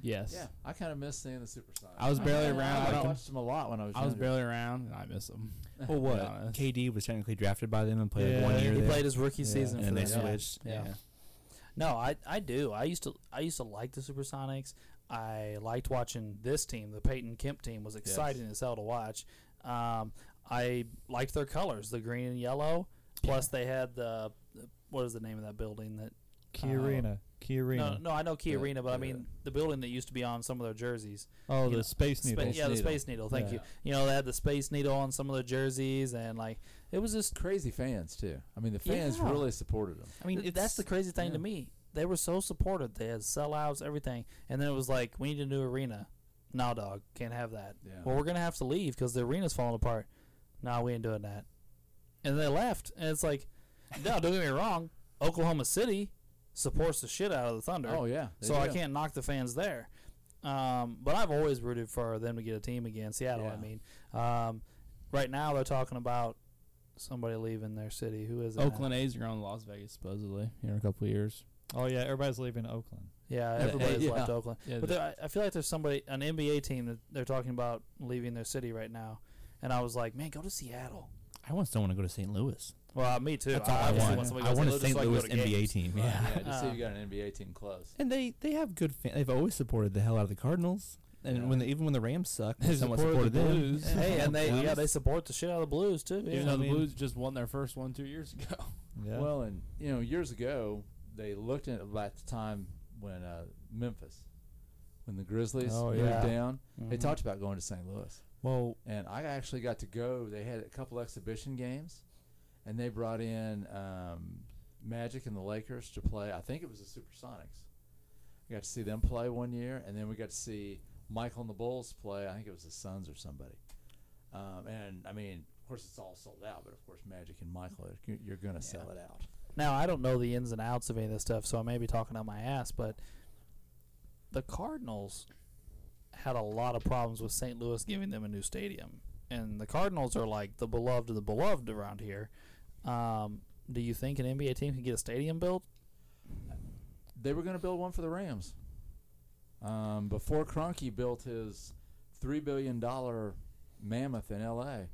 yes. Yeah, I kind of miss seeing the Supersonics. I was barely I, around. I, I don't- watched them a lot when I was. I was younger. barely around, and I miss them. Well, what? honest. KD was technically drafted by them and played Yeah, one year He there, played his rookie Yeah. season and for then they them. Yeah. switched. Yeah. No, I I do. I used to I used to like the Supersonics. I liked watching this team. The Payton Kemp team was exciting as hell to watch. Um, I liked their colors, the green and yellow. Plus, they had the what is the name of that building that? Key Arena. Key Arena. No, no, I know Key The- Arena, but I mean the building that used to be on some of their jerseys. oh, you the know, Space Spa- Needle. yeah, the Space Needle. Thank Yeah. you. You know, they had the Space Needle on some of their jerseys, and like it was just. Crazy fans too. I mean, the fans Yeah. really supported them. I mean, th- that's the crazy thing to me. They were so supportive. They had sellouts, everything, and then it was like, we need a new arena. No, dog, can't have that. Yeah. Well, we're gonna have to leave because the arena's falling apart. No, we ain't doing that. And they left, and it's like, no, don't get me wrong. Oklahoma City supports the shit out of the Thunder. Oh yeah. they so I do. can't knock the fans there. Um, but I've always rooted for them to get a team again. Seattle, I mean. Um, right now they're talking about somebody leaving their city. Who is it? now? Oakland A's are going to Las Vegas supposedly here in a couple of years. oh yeah, everybody's leaving Oakland. Yeah, Yeah, everybody's yeah. left Oakland. Yeah, But there, I I feel like there's somebody, an NBA team that they're talking about leaving their city right now. And I was like, man, go to Seattle. I once don't want someone to go to St. Louis. Well, me too. That's all I obviously want. somebody I want a to St. St. Louis Louis NBA team. Right, Yeah. yeah. Just so Uh, you got an NBA team close. And they they have good fans. They've always supported the hell out of the Cardinals. And Yeah. when the, even when the Rams suck, They they somewhat supported supported the them. Blues. Hey, and they Yeah. they support the shit out of the Blues too. Even Yeah. though I the mean- Blues just won their first one two years ago. Yeah. Well, and you know, years ago they looked at at the time when uh, Memphis, when the Grizzlies Oh, moved yeah. down, they Mhm. talked about going to St. Louis. well, And I actually got to go. They had a couple exhibition games, and they brought in um, Magic and the Lakers to play. I think it was the Supersonics. We got to see them play one year, and then we got to see Michael and the Bulls play. I think it was the Suns or somebody. Um, and I mean, of course, it's all sold out. But of course, Magic and Michael, you're- you're going to sell it out. Now I don't know the ins and outs of any of this stuff, so I may be talking out my ass, but the Cardinals had a lot of problems with St. Louis giving them a new stadium, and the Cardinals are like the beloved of the beloved around here. Um, do you think an NBA team can get a stadium built? They were going to build one for the Rams. Um, before Kroenke built his three billion dollar mammoth in L.A.,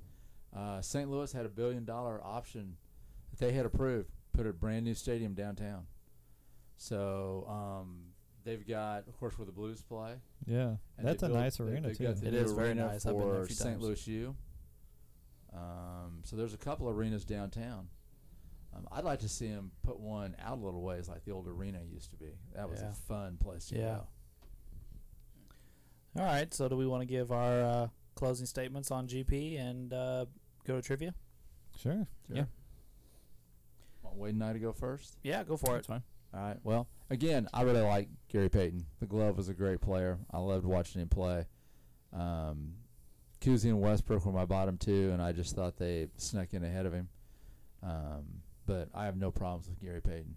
uh, St. Louis had a billion dollar option that they had approved, put a brand new stadium downtown. So um, they've got, of course, where the Blues play. yeah, and that's a built- nice arena too. Got the It new is very nice. I've been there a for few St. Louis U. Um, so there's a couple arenas downtown. Um, I'd like to see them put one out a little ways, like the old arena used to be. That was Yeah. a fun place to Yeah. go. All right. So do we want to give our uh, closing statements on GP and uh, go to trivia? Sure. Yeah. Want Wade and I to go first? Yeah, go for it. That's fine. All right. Well, again, I really like Gary Payton. The glove was a great player. I loved watching him play. Um, Cousy and Westbrook were my bottom two, and I just thought they snuck in ahead of him. Um, but I have no problems with Gary Payton.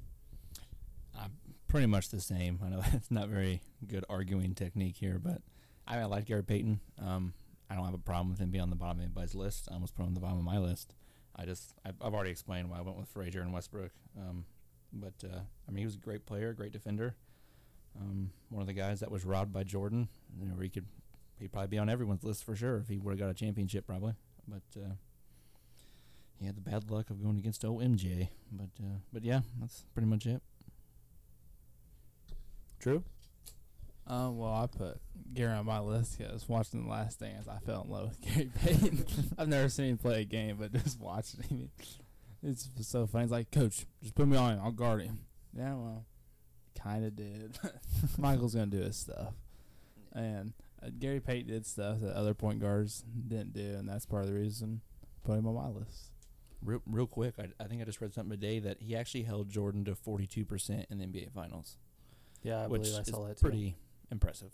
I'm pretty much the same. I know that's not very good arguing technique here, but I, I like Gary Payton. Um, I don't have a problem with him being on the bottom of anybody's list. I almost put him on the bottom of my list. I just I've, I've already explained why I went with Frazier and Westbrook. Um, but uh, I mean he was a great player, great defender. Um, one of the guys that was robbed by Jordan. You know, he could he'd probably be on everyone's list for sure if he would have got a championship probably. But uh, he had the bad luck of going against OMJ. But uh, but yeah, that's pretty much it. Drew. Um, well, I put Gary on my list because watching The Last Dance, I fell in love with Gary Payton. I've never seen him play a game, but just watching him, it's so funny. It's like, Coach, just put me on him. I'll guard him. Yeah, well, kind of did. Michael's gonna do his stuff, and uh, Gary Payton did stuff that other point guards didn't do, and that's part of the reason I put him on my list. Real, real quick, I, I think I just read something today that he actually held Jordan to 42% in the NBA Finals, Yeah, I which believe I saw that too. pretty impressive.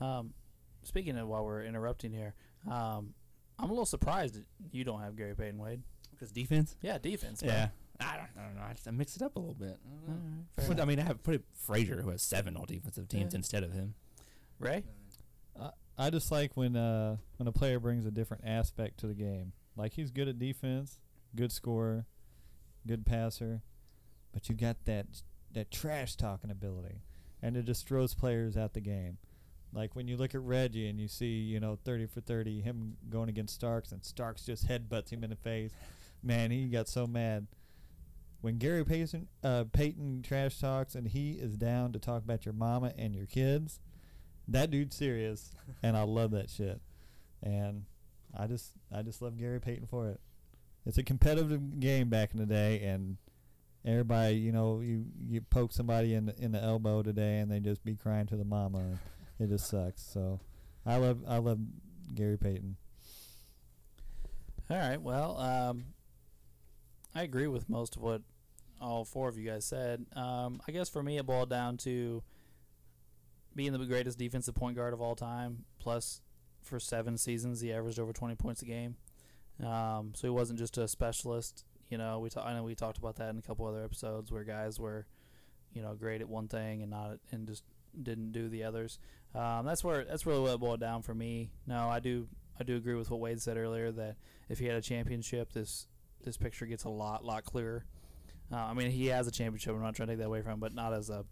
Um, speaking of while we're interrupting here, um, I'm a little surprised that you don't have Gary Payton Wade. Because defense? Yeah, defense. bro. Yeah. I don't, I don't know. I just I mix it up a little bit. I don't know. Alright, fair But, I mean, I have put Frazier, who has seven all defensive teams Yeah. instead of him. Ray. I just like when uh when a player brings a different aspect to the game. Like he's good at defense, good scorer, good passer, but you got that that trash talking ability, and it just throws players out the game. Like when you look at Reggie and you see you know thirty for thirty, him going against Starks, and Starks just headbutts him in the face. Man, he got so mad. When Gary Payton, uh, Payton trash talks and he is down to talk about your mama and your kids, that dude's serious, and I love that shit. And I just I just love Gary Payton for it. It's a competitive game back in the day, and everybody, you know, you you poke somebody in the, in the elbow today, and they just be crying to the mama. It just sucks. So, I love I love Gary Payton. All right. Well, um, I agree with most of what all four of you guys said. Um, I guess for me, it boiled down to being the greatest defensive point guard of all time. Plus, for seven seasons, he averaged over 20 points a game. Um, so he wasn't just a specialist. You know, we ta- I know we talked about that in a couple other episodes where guys were, you know, great at one thing and not and just didn't do the others. Um, that's where that's really what boiled down for me. No, I do I do agree with what Wade said earlier that if he had a championship, this this picture gets a lot lot clearer. Uh, I mean, he has a championship. I'm not trying to take that away from him, but not as a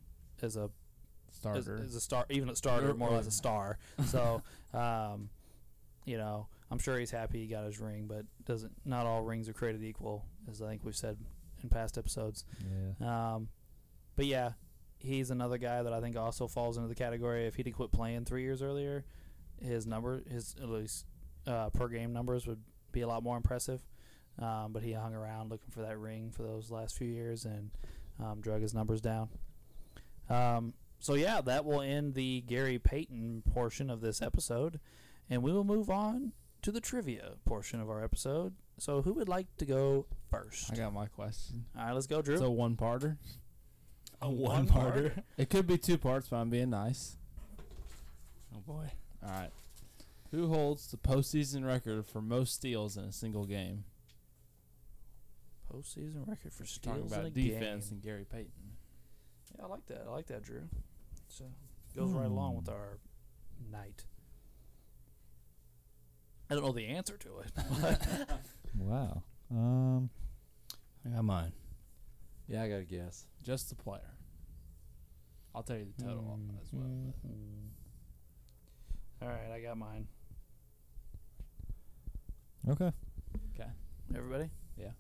as a as, Starter. as a star, even a starter, more or- as a star. So, um, you know, I'm sure he's happy he got his ring, but doesn't not all rings are created equal, as I think we've said in past episodes. Yeah. Um, but yeah, he's another guy that I think also falls into the category. If he'd quit playing three years earlier, his number, his at least uh, per game numbers would be a lot more impressive. Um, but he hung around looking for that ring for those last few years and um, drug his numbers down. Um, so yeah, that will end the Gary Payton portion of this episode, and we will move on to the trivia portion of our episode. So who would like to go first? I got my question. All right, let's go, Drew. It's a one parter. A one one-parter? It could be two parts, but I'm being nice. Oh boy. All right. Who holds the postseason record for most steals in a single game? Postseason record for Talking steals in a about defense game. and Gary Payton. Yeah, I like that. I like that, Drew. So goes right along with Hmm. our night. I don't know the answer to it. Wow. Um. I got mine. Yeah, I got to guess. Just the player. I'll tell you the total Mm, as well. but- mhm. All right, I got mine. Okay. Okay. Everybody? Yeah.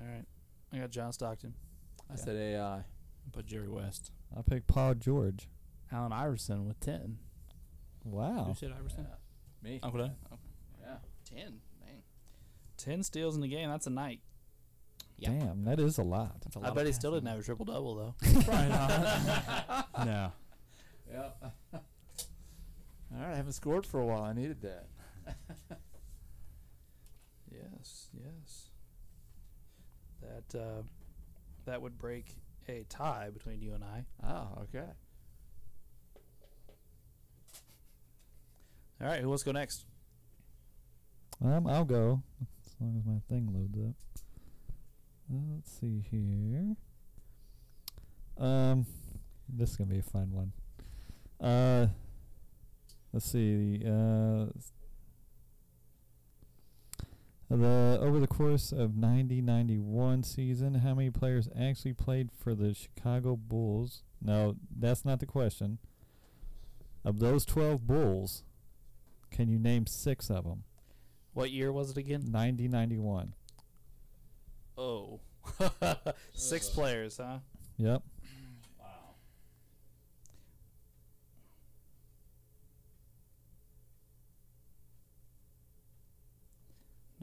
All right. I got John Stockton. I Okay. said AI. But Jerry West. I picked Paul George. Allen Iverson with 10. Wow. Who said Iverson? Me. Okay. Dan. Yeah. Ten. Dang. Ten steals in the game. That's a night. Yeah. Damn, that is a lot. That's a I lot bet he still didn't have a triple double though. Probably not. no. Yep. All right, I haven't scored for a while. I needed that. Yes, yes. That uh, that would break a tie between you and I. Oh, okay. All right, who wants to go next? Um, I'll go as long as my thing loads up. Uh, let's see here. Um, this is gonna be a fun one. Uh, let's see. Uh, the over the course of 90-91 season, how many players actually played for the Chicago Bulls? No, that's not the question. Of those twelve Bulls, can you name six of them? What year was it again? 90 91. Oh, six players, huh? Yep. Wow.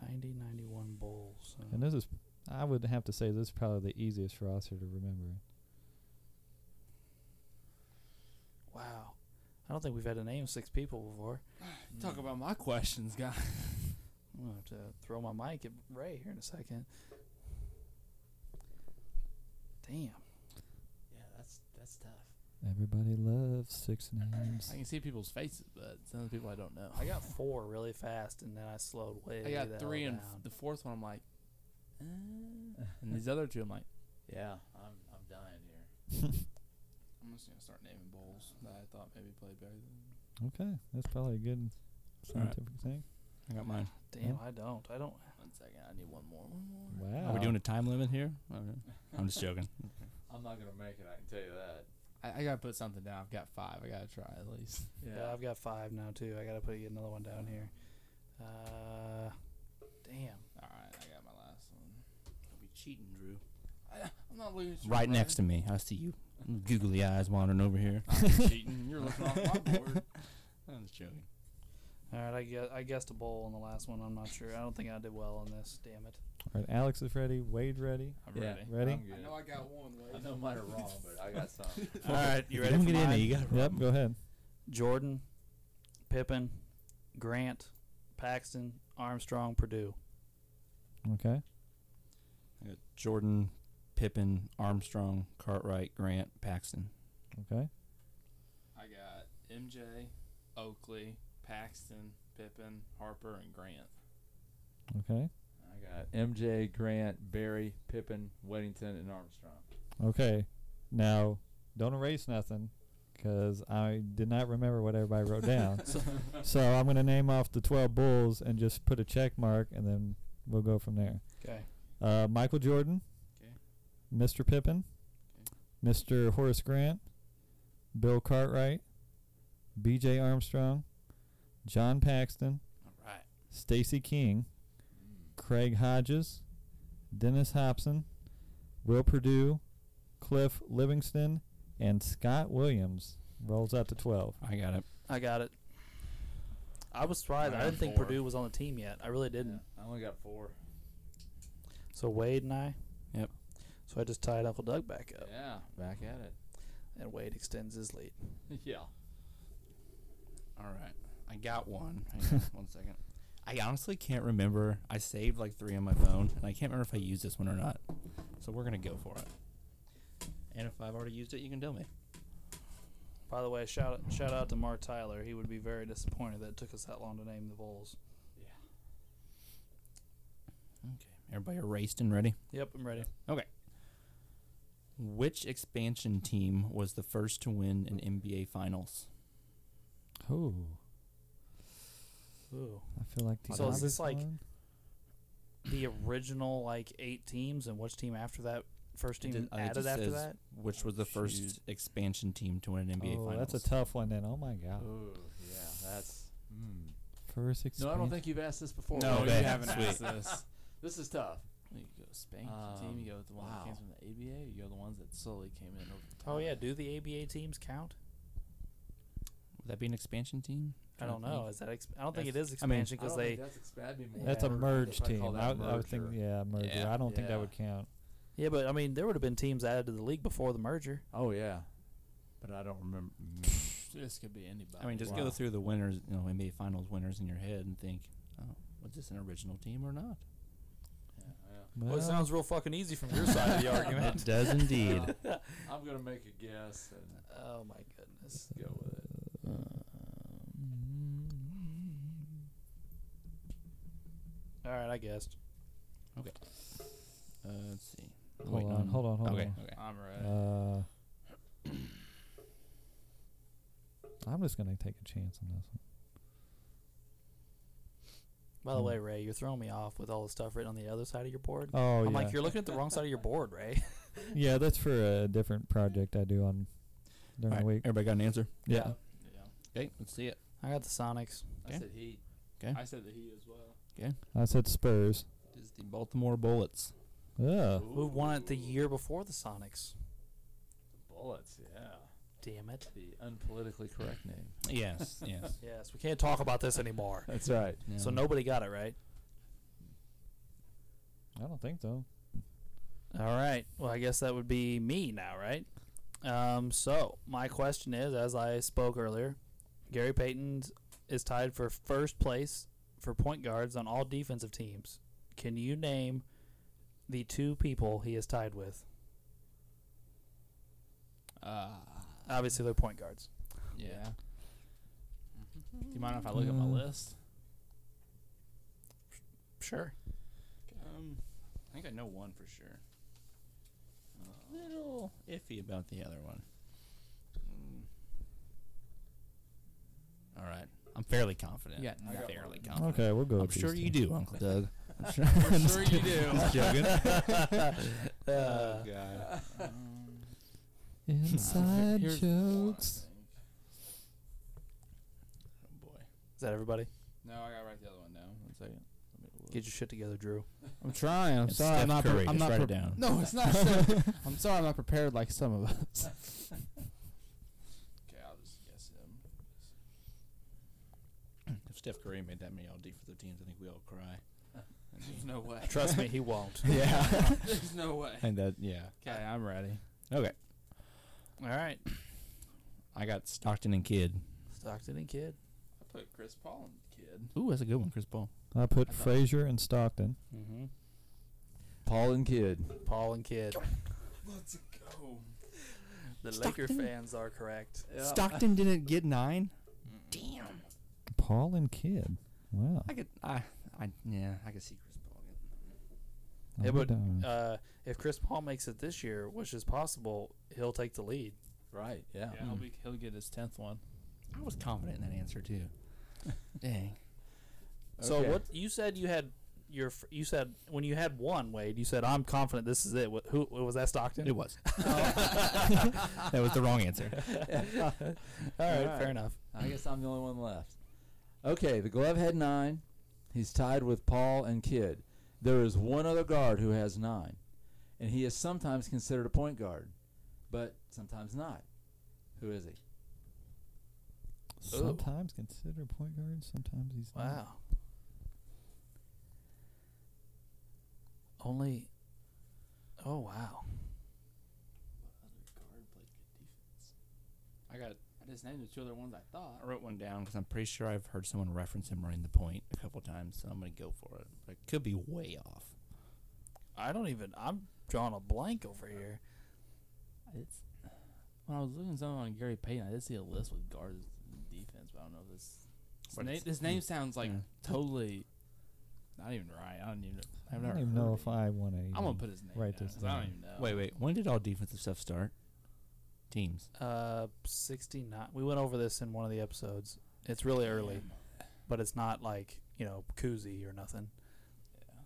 Ninety ninety one Bulls. And this is, I would have to say, this is probably the easiest for roster to remember. wow, I don't think we've had to name six people before. Talk about my questions, guy. I'm gonna have to throw my mic at Ray here in a second. Damn. Yeah, that's that's tough. Everybody loves six names. I can see people's faces, but some of the people I don't know. I got four really fast, and then I slowed way. I got three, and down. f- the fourth one, I'm like, uh, and these other two, I'm like, Yeah, I'm I'm dying here. I'm just gonna start naming Bulls that I thought maybe played better than. okay, that's probably a good Alright. scientific thing. I got mine. Damn, I don't. I don't. One second, I need one more. One more. Wow. Are we doing a time limit here? I'm just joking. I'm not gonna make it. I can tell you that. I, I gotta put something down. I've got five. I gotta try at least. Yeah, I've got five now too. I gotta put another one down here. Uh, damn. All right, I got my last one. I'll be cheating, Drew. I, I'm not looking. at you, Right next to me. I see you. Googly eyes wandering over here. I'm cheating. You're looking off my board. I'm just joking. All right, I guess I guessed a Bull on the last one. I'm not sure. I don't think I did well on this. Damn it. All right, Alex is ready. Wade ready. I'm Yeah. ready. Ready? I'm good. I got one. I know mine are wrong, but I got some. All right, you If ready don't for get in mine? there, you got a Yep. Go ahead. Jordan, Pippen, Grant, Paxson, Armstrong, Perdue. Okay. I got Jordan, Pippen, Armstrong, Cartwright, Grant, Paxson. Okay. I got MJ, Oakley, Paxson, Pippen, Harper, and Grant. Okay. I got MJ, Grant, Barry, Pippen, Weddington, and Armstrong. Okay. Now, don't erase nothing, because I did not remember what everybody wrote down. so I'm going to name off the 12 Bulls and just put a check mark, and then we'll go from there. Okay. Uh, Michael Jordan, Okay. Mr. Pippen, Mr. Horace Grant, Bill Cartwright, B.J. Armstrong, John Paxson, All right. Stacy King, mm. Craig Hodges, Dennis Hopson, Will Perdue, Cliff Levingston, and Scott Williams. Rolls out to 12. I got it. I got it. I was surprised. I I, didn't think four. Perdue was on the team yet. I really didn't. I only got four. So Wade and I. Yep. So I just tied Uncle Doug back up, Yeah, back at it. and Wade extends his lead. yeah. All right. I got one. Hang on one second. I honestly can't remember. I saved like three on my phone, and I can't remember if I used this one or not. So we're gonna go for it. And if I've already used it, you can tell me. By the way, shout shout out to Mark Tyler. He would be very disappointed that it took us that long to name the Bulls. Yeah. Okay. Everybody erased and ready. Yep, I'm ready. Okay. Which expansion team was the first to win an NBA Finals? Oh, Ooh. I feel like the So is this like- one. The original like eight teams, and which team after that? First team did- uh, added after that. Which was the first Shoot. expansion team to win an NBA oh, Finals? that's a tough one then. Oh my god. Ooh, yeah, that's. Mm. First No, expansion. I don't think you've asked this before. No, Okay, you haven't sweet. asked this. This is tough. You go Spank Um, team. You go with the one wow. that came from the ABA. Or you go the ones that slowly came in over the Oh yeah, do the ABA teams count? Would that be an expansion team? I don't know. Mm-hmm. Is that? Exp- I don't think it That's- is I mean- expansion because don't they. that's, ex- more That's a mer- merge if I team. call I, that I would think, merger. yeah, merger. Yeah. I don't think that Yeah. would count. Yeah, but I mean, there would have been teams added to the league before the merger. Oh yeah, but I don't remember. This could be anybody. I mean, just Wow. go through the winners, you know, NBA Finals winners in your head and think, oh, was this an original team or not? Well, it sounds real fucking easy from your side of the argument. It does indeed. I'm gonna make a guess and Oh my goodness. go with it. All right, I guessed. Uh, let's see. Hold waiting on, hold on, hold okay, on. okay. I'm ready. Uh, I'm just gonna take a chance on this one. By the Hmm. way, Ray, you're throwing me off with all the stuff written on the other side of your board. Oh I'm yeah, like, you're looking at the wrong side of your board, Ray. yeah. That's for a different project I do on during All the week. Everybody got an answer? Yeah. yeah. Okay, let's see it. I got the Sonics. I said Heat. Okay. I said the Heat as well. I said Spurs. It is the Baltimore Bullets. Yeah. Who won it the year before the Sonics? The Bullets. Yeah. Damn it. The unpolitically correct name. Yes, yes. Yes, we can't talk about this anymore. That's right. So nobody got it right. I don't think so. All right. Well, I guess that would be me now, right? Um, so my question is, as I spoke earlier, Gary Payton is tied for first place for point guards on all defensive teams. Can you name the two people he is tied with? Uh, Obviously, they're point guards. yeah. Do you mind if I look at my Mm. list? Sure. Um, I think I know one for sure. A little iffy about the other one. Mm. All right, I'm fairly confident. Yeah, I'm got fairly confident. Okay, we'll go. I'm with these sure two. you do, Uncle Doug. I'm sure, I'm sure you do. Just joking. Uh, God. Um, Inside here's jokes. Oh boy. is that everybody? No, I gotta write the other one down. One second. Let me look. Get your shit together, Drew. I'm trying. I'm It's sorry. Steph I'm not. pre- Curry. I'm Just not write it down. No, it's not. Steph. I'm sorry. I'm not prepared like some of us. okay, I'll just guess him. If Steph Curry made that many all defensive teams, I think we all cry. There's no way. Trust me, he won't. yeah. There's no way. and that, yeah. Okay, I'm ready. Okay. All right. I got Stockton and Kidd. Stockton and Kidd. I put Chris Paul and Kidd. Ooh, that's a good one, Chris Paul. I put I Frazier and Stockton. Mm-hmm. Paul and Kidd. Paul and Kidd. Let's go. The Stockton? Laker fans are correct. Stockton didn't get nine? Damn. Paul and Kidd. Wow. I could, I, I, yeah, I could see Chris Paul getting Yeah, I but uh, if Chris Paul makes it this year, which is possible, he'll take the lead. Right. Yeah. Yeah, he'll, be, he'll get his tenth one. I was confident in that answer, too. Dang. So Okay. what you said you had your you said when you had one Wade, you said I'm confident this is it. What, who was that Stockton? It was. that was the wrong answer. All right, All right. fair enough. I guess I'm the only one left. Okay, the glove had nine. He's tied with Paul and Kidd. There is one other guard who has nine, and he is sometimes considered a point guard, but sometimes not. Who is he? Sometimes considered a point guard. Sometimes he's not. Wow. Only. Oh wow. What other guard played good defense? I got. I just named the two other ones I thought. I wrote one down because I'm pretty sure I've heard someone reference him running the point a couple times, so I'm gonna go for it. But it could be way off. I don't even. I'm drawing a blank over here. It's when I was looking something on Gary Payton, I did see a list with guards and defense, but I don't know if this. His, But na- it's- his name hmm. sounds like yeah. totally not even right. I don't even. I've I don't even heard know it. if I want to. I'm gonna put his name. write down, this 'cause I don't even know. Wait, wait. When did all defensive stuff start? Teams. Uh, 69. We went over this in one of the episodes. It's really early, but it's not like you know Cousy or nothing. Yeah.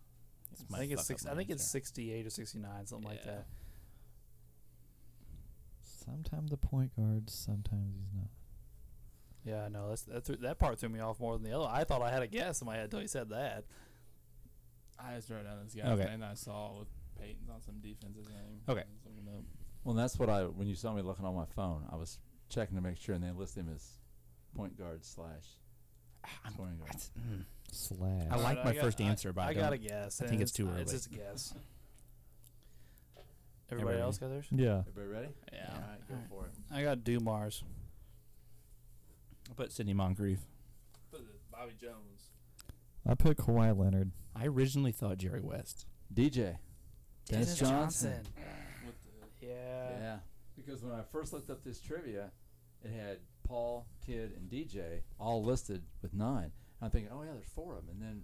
This I might think it's fuck six. up I think it's answer. 68 or 69, something like Yeah. that. Sometimes the point guard. Sometimes he's not. Yeah, I know. That's that. Th- that part threw me off more than the other. I thought I had a guess in my head until he said that. I just wrote down this guy's Okay. name that I saw with Payton's on some defensive name. Okay. I was looking up. Well, that's what I. When you saw me looking on my phone, I was checking to make sure, and they list him as point guard slash I'm, scoring guard. it's- mm. Slash. I All like right, my got- first I- answer, but I, I got a guess. I and think it's too early. It's early. just a guess. Everybody Everybody else got theirs? Yeah. Everybody ready? Yeah. All right, go Alright. for it. I got Dumars. I put Sidney Moncrief. Put Bobby Jones. I put Kawhi Leonard. I originally thought Jerry West. DJ. Dennis Johnson. With the Yeah. Yeah. Because when I first looked up this trivia, it had Paul, Kidd, and DJ all listed with nine. I'm thinking, oh yeah, there's four of them. And then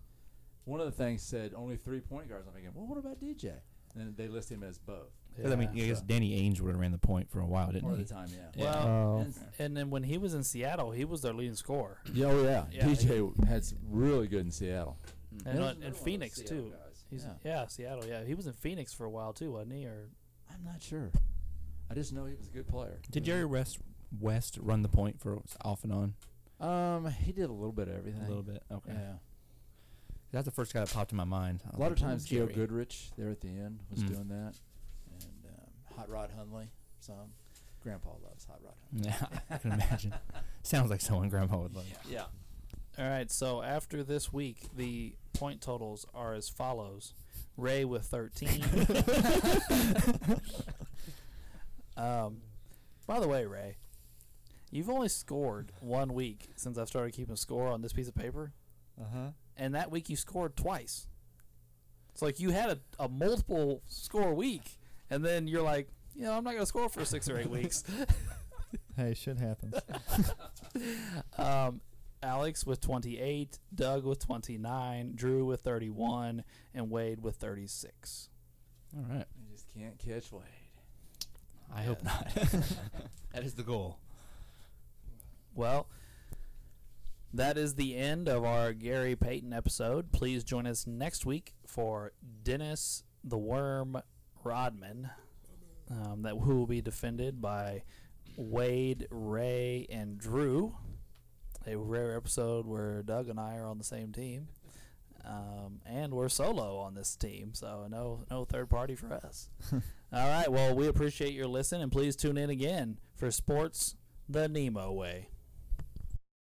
one of the things said only three point guards. I'm thinking, well, what about DJ? And they list him as both. 'Cause, I mean, I guess Danny Ainge would have ran the point for a while, didn't Part he? of the time, yeah. Well, Oh. And- and then when he was in Seattle, he was their leading scorer. yeah, oh yeah. Yeah, DJ had s- really good in Seattle. And, There's uh, another and one of those Phoenix, Seattle too. guys. He's yeah. yeah. Seattle. Yeah, he was in Phoenix for a while too, wasn't he? Or I'm not sure. I just know he was a good player. Did Jerry West West run the point for off and on Um, he did a little bit of everything. a little bit? Okay, Yeah. that's the first guy that popped in my mind. A lot of like, "Ooh, times, Joe Jerry." Goodrich there at the end was Mm. doing that, and um, Hot Rod Hundley. Some Grandpa loves Hot Rod Hundley. Yeah, I can imagine. Sounds like someone Grandpa would love. Yeah. all right. So after this week, the point totals are as follows: Ray with thirteen. um, by the way, Ray, you've only scored one week since I've started keeping score on this piece of paper, Uh huh. and that week you scored twice. It's like you had a, a multiple score week, and then you're like, you know, I'm not gonna score for six or eight weeks. Hey, shit happens. Um, Alex with 28, Doug with 29, Drew with 31, and Wade with 36. All right. You just can't catch Wade. I hope not. that is the goal. Well, that is the end of our Gary Payton episode. Please join us next week for Dennis the Worm Rodman, um, that who will be defended by Wade, Ray, and Drew. A rare episode where Doug and I are on the same team, um, and we're solo on this team, so no no third party for us. All right, well we appreciate your listen, and please tune in again for Sports the Nemo Way.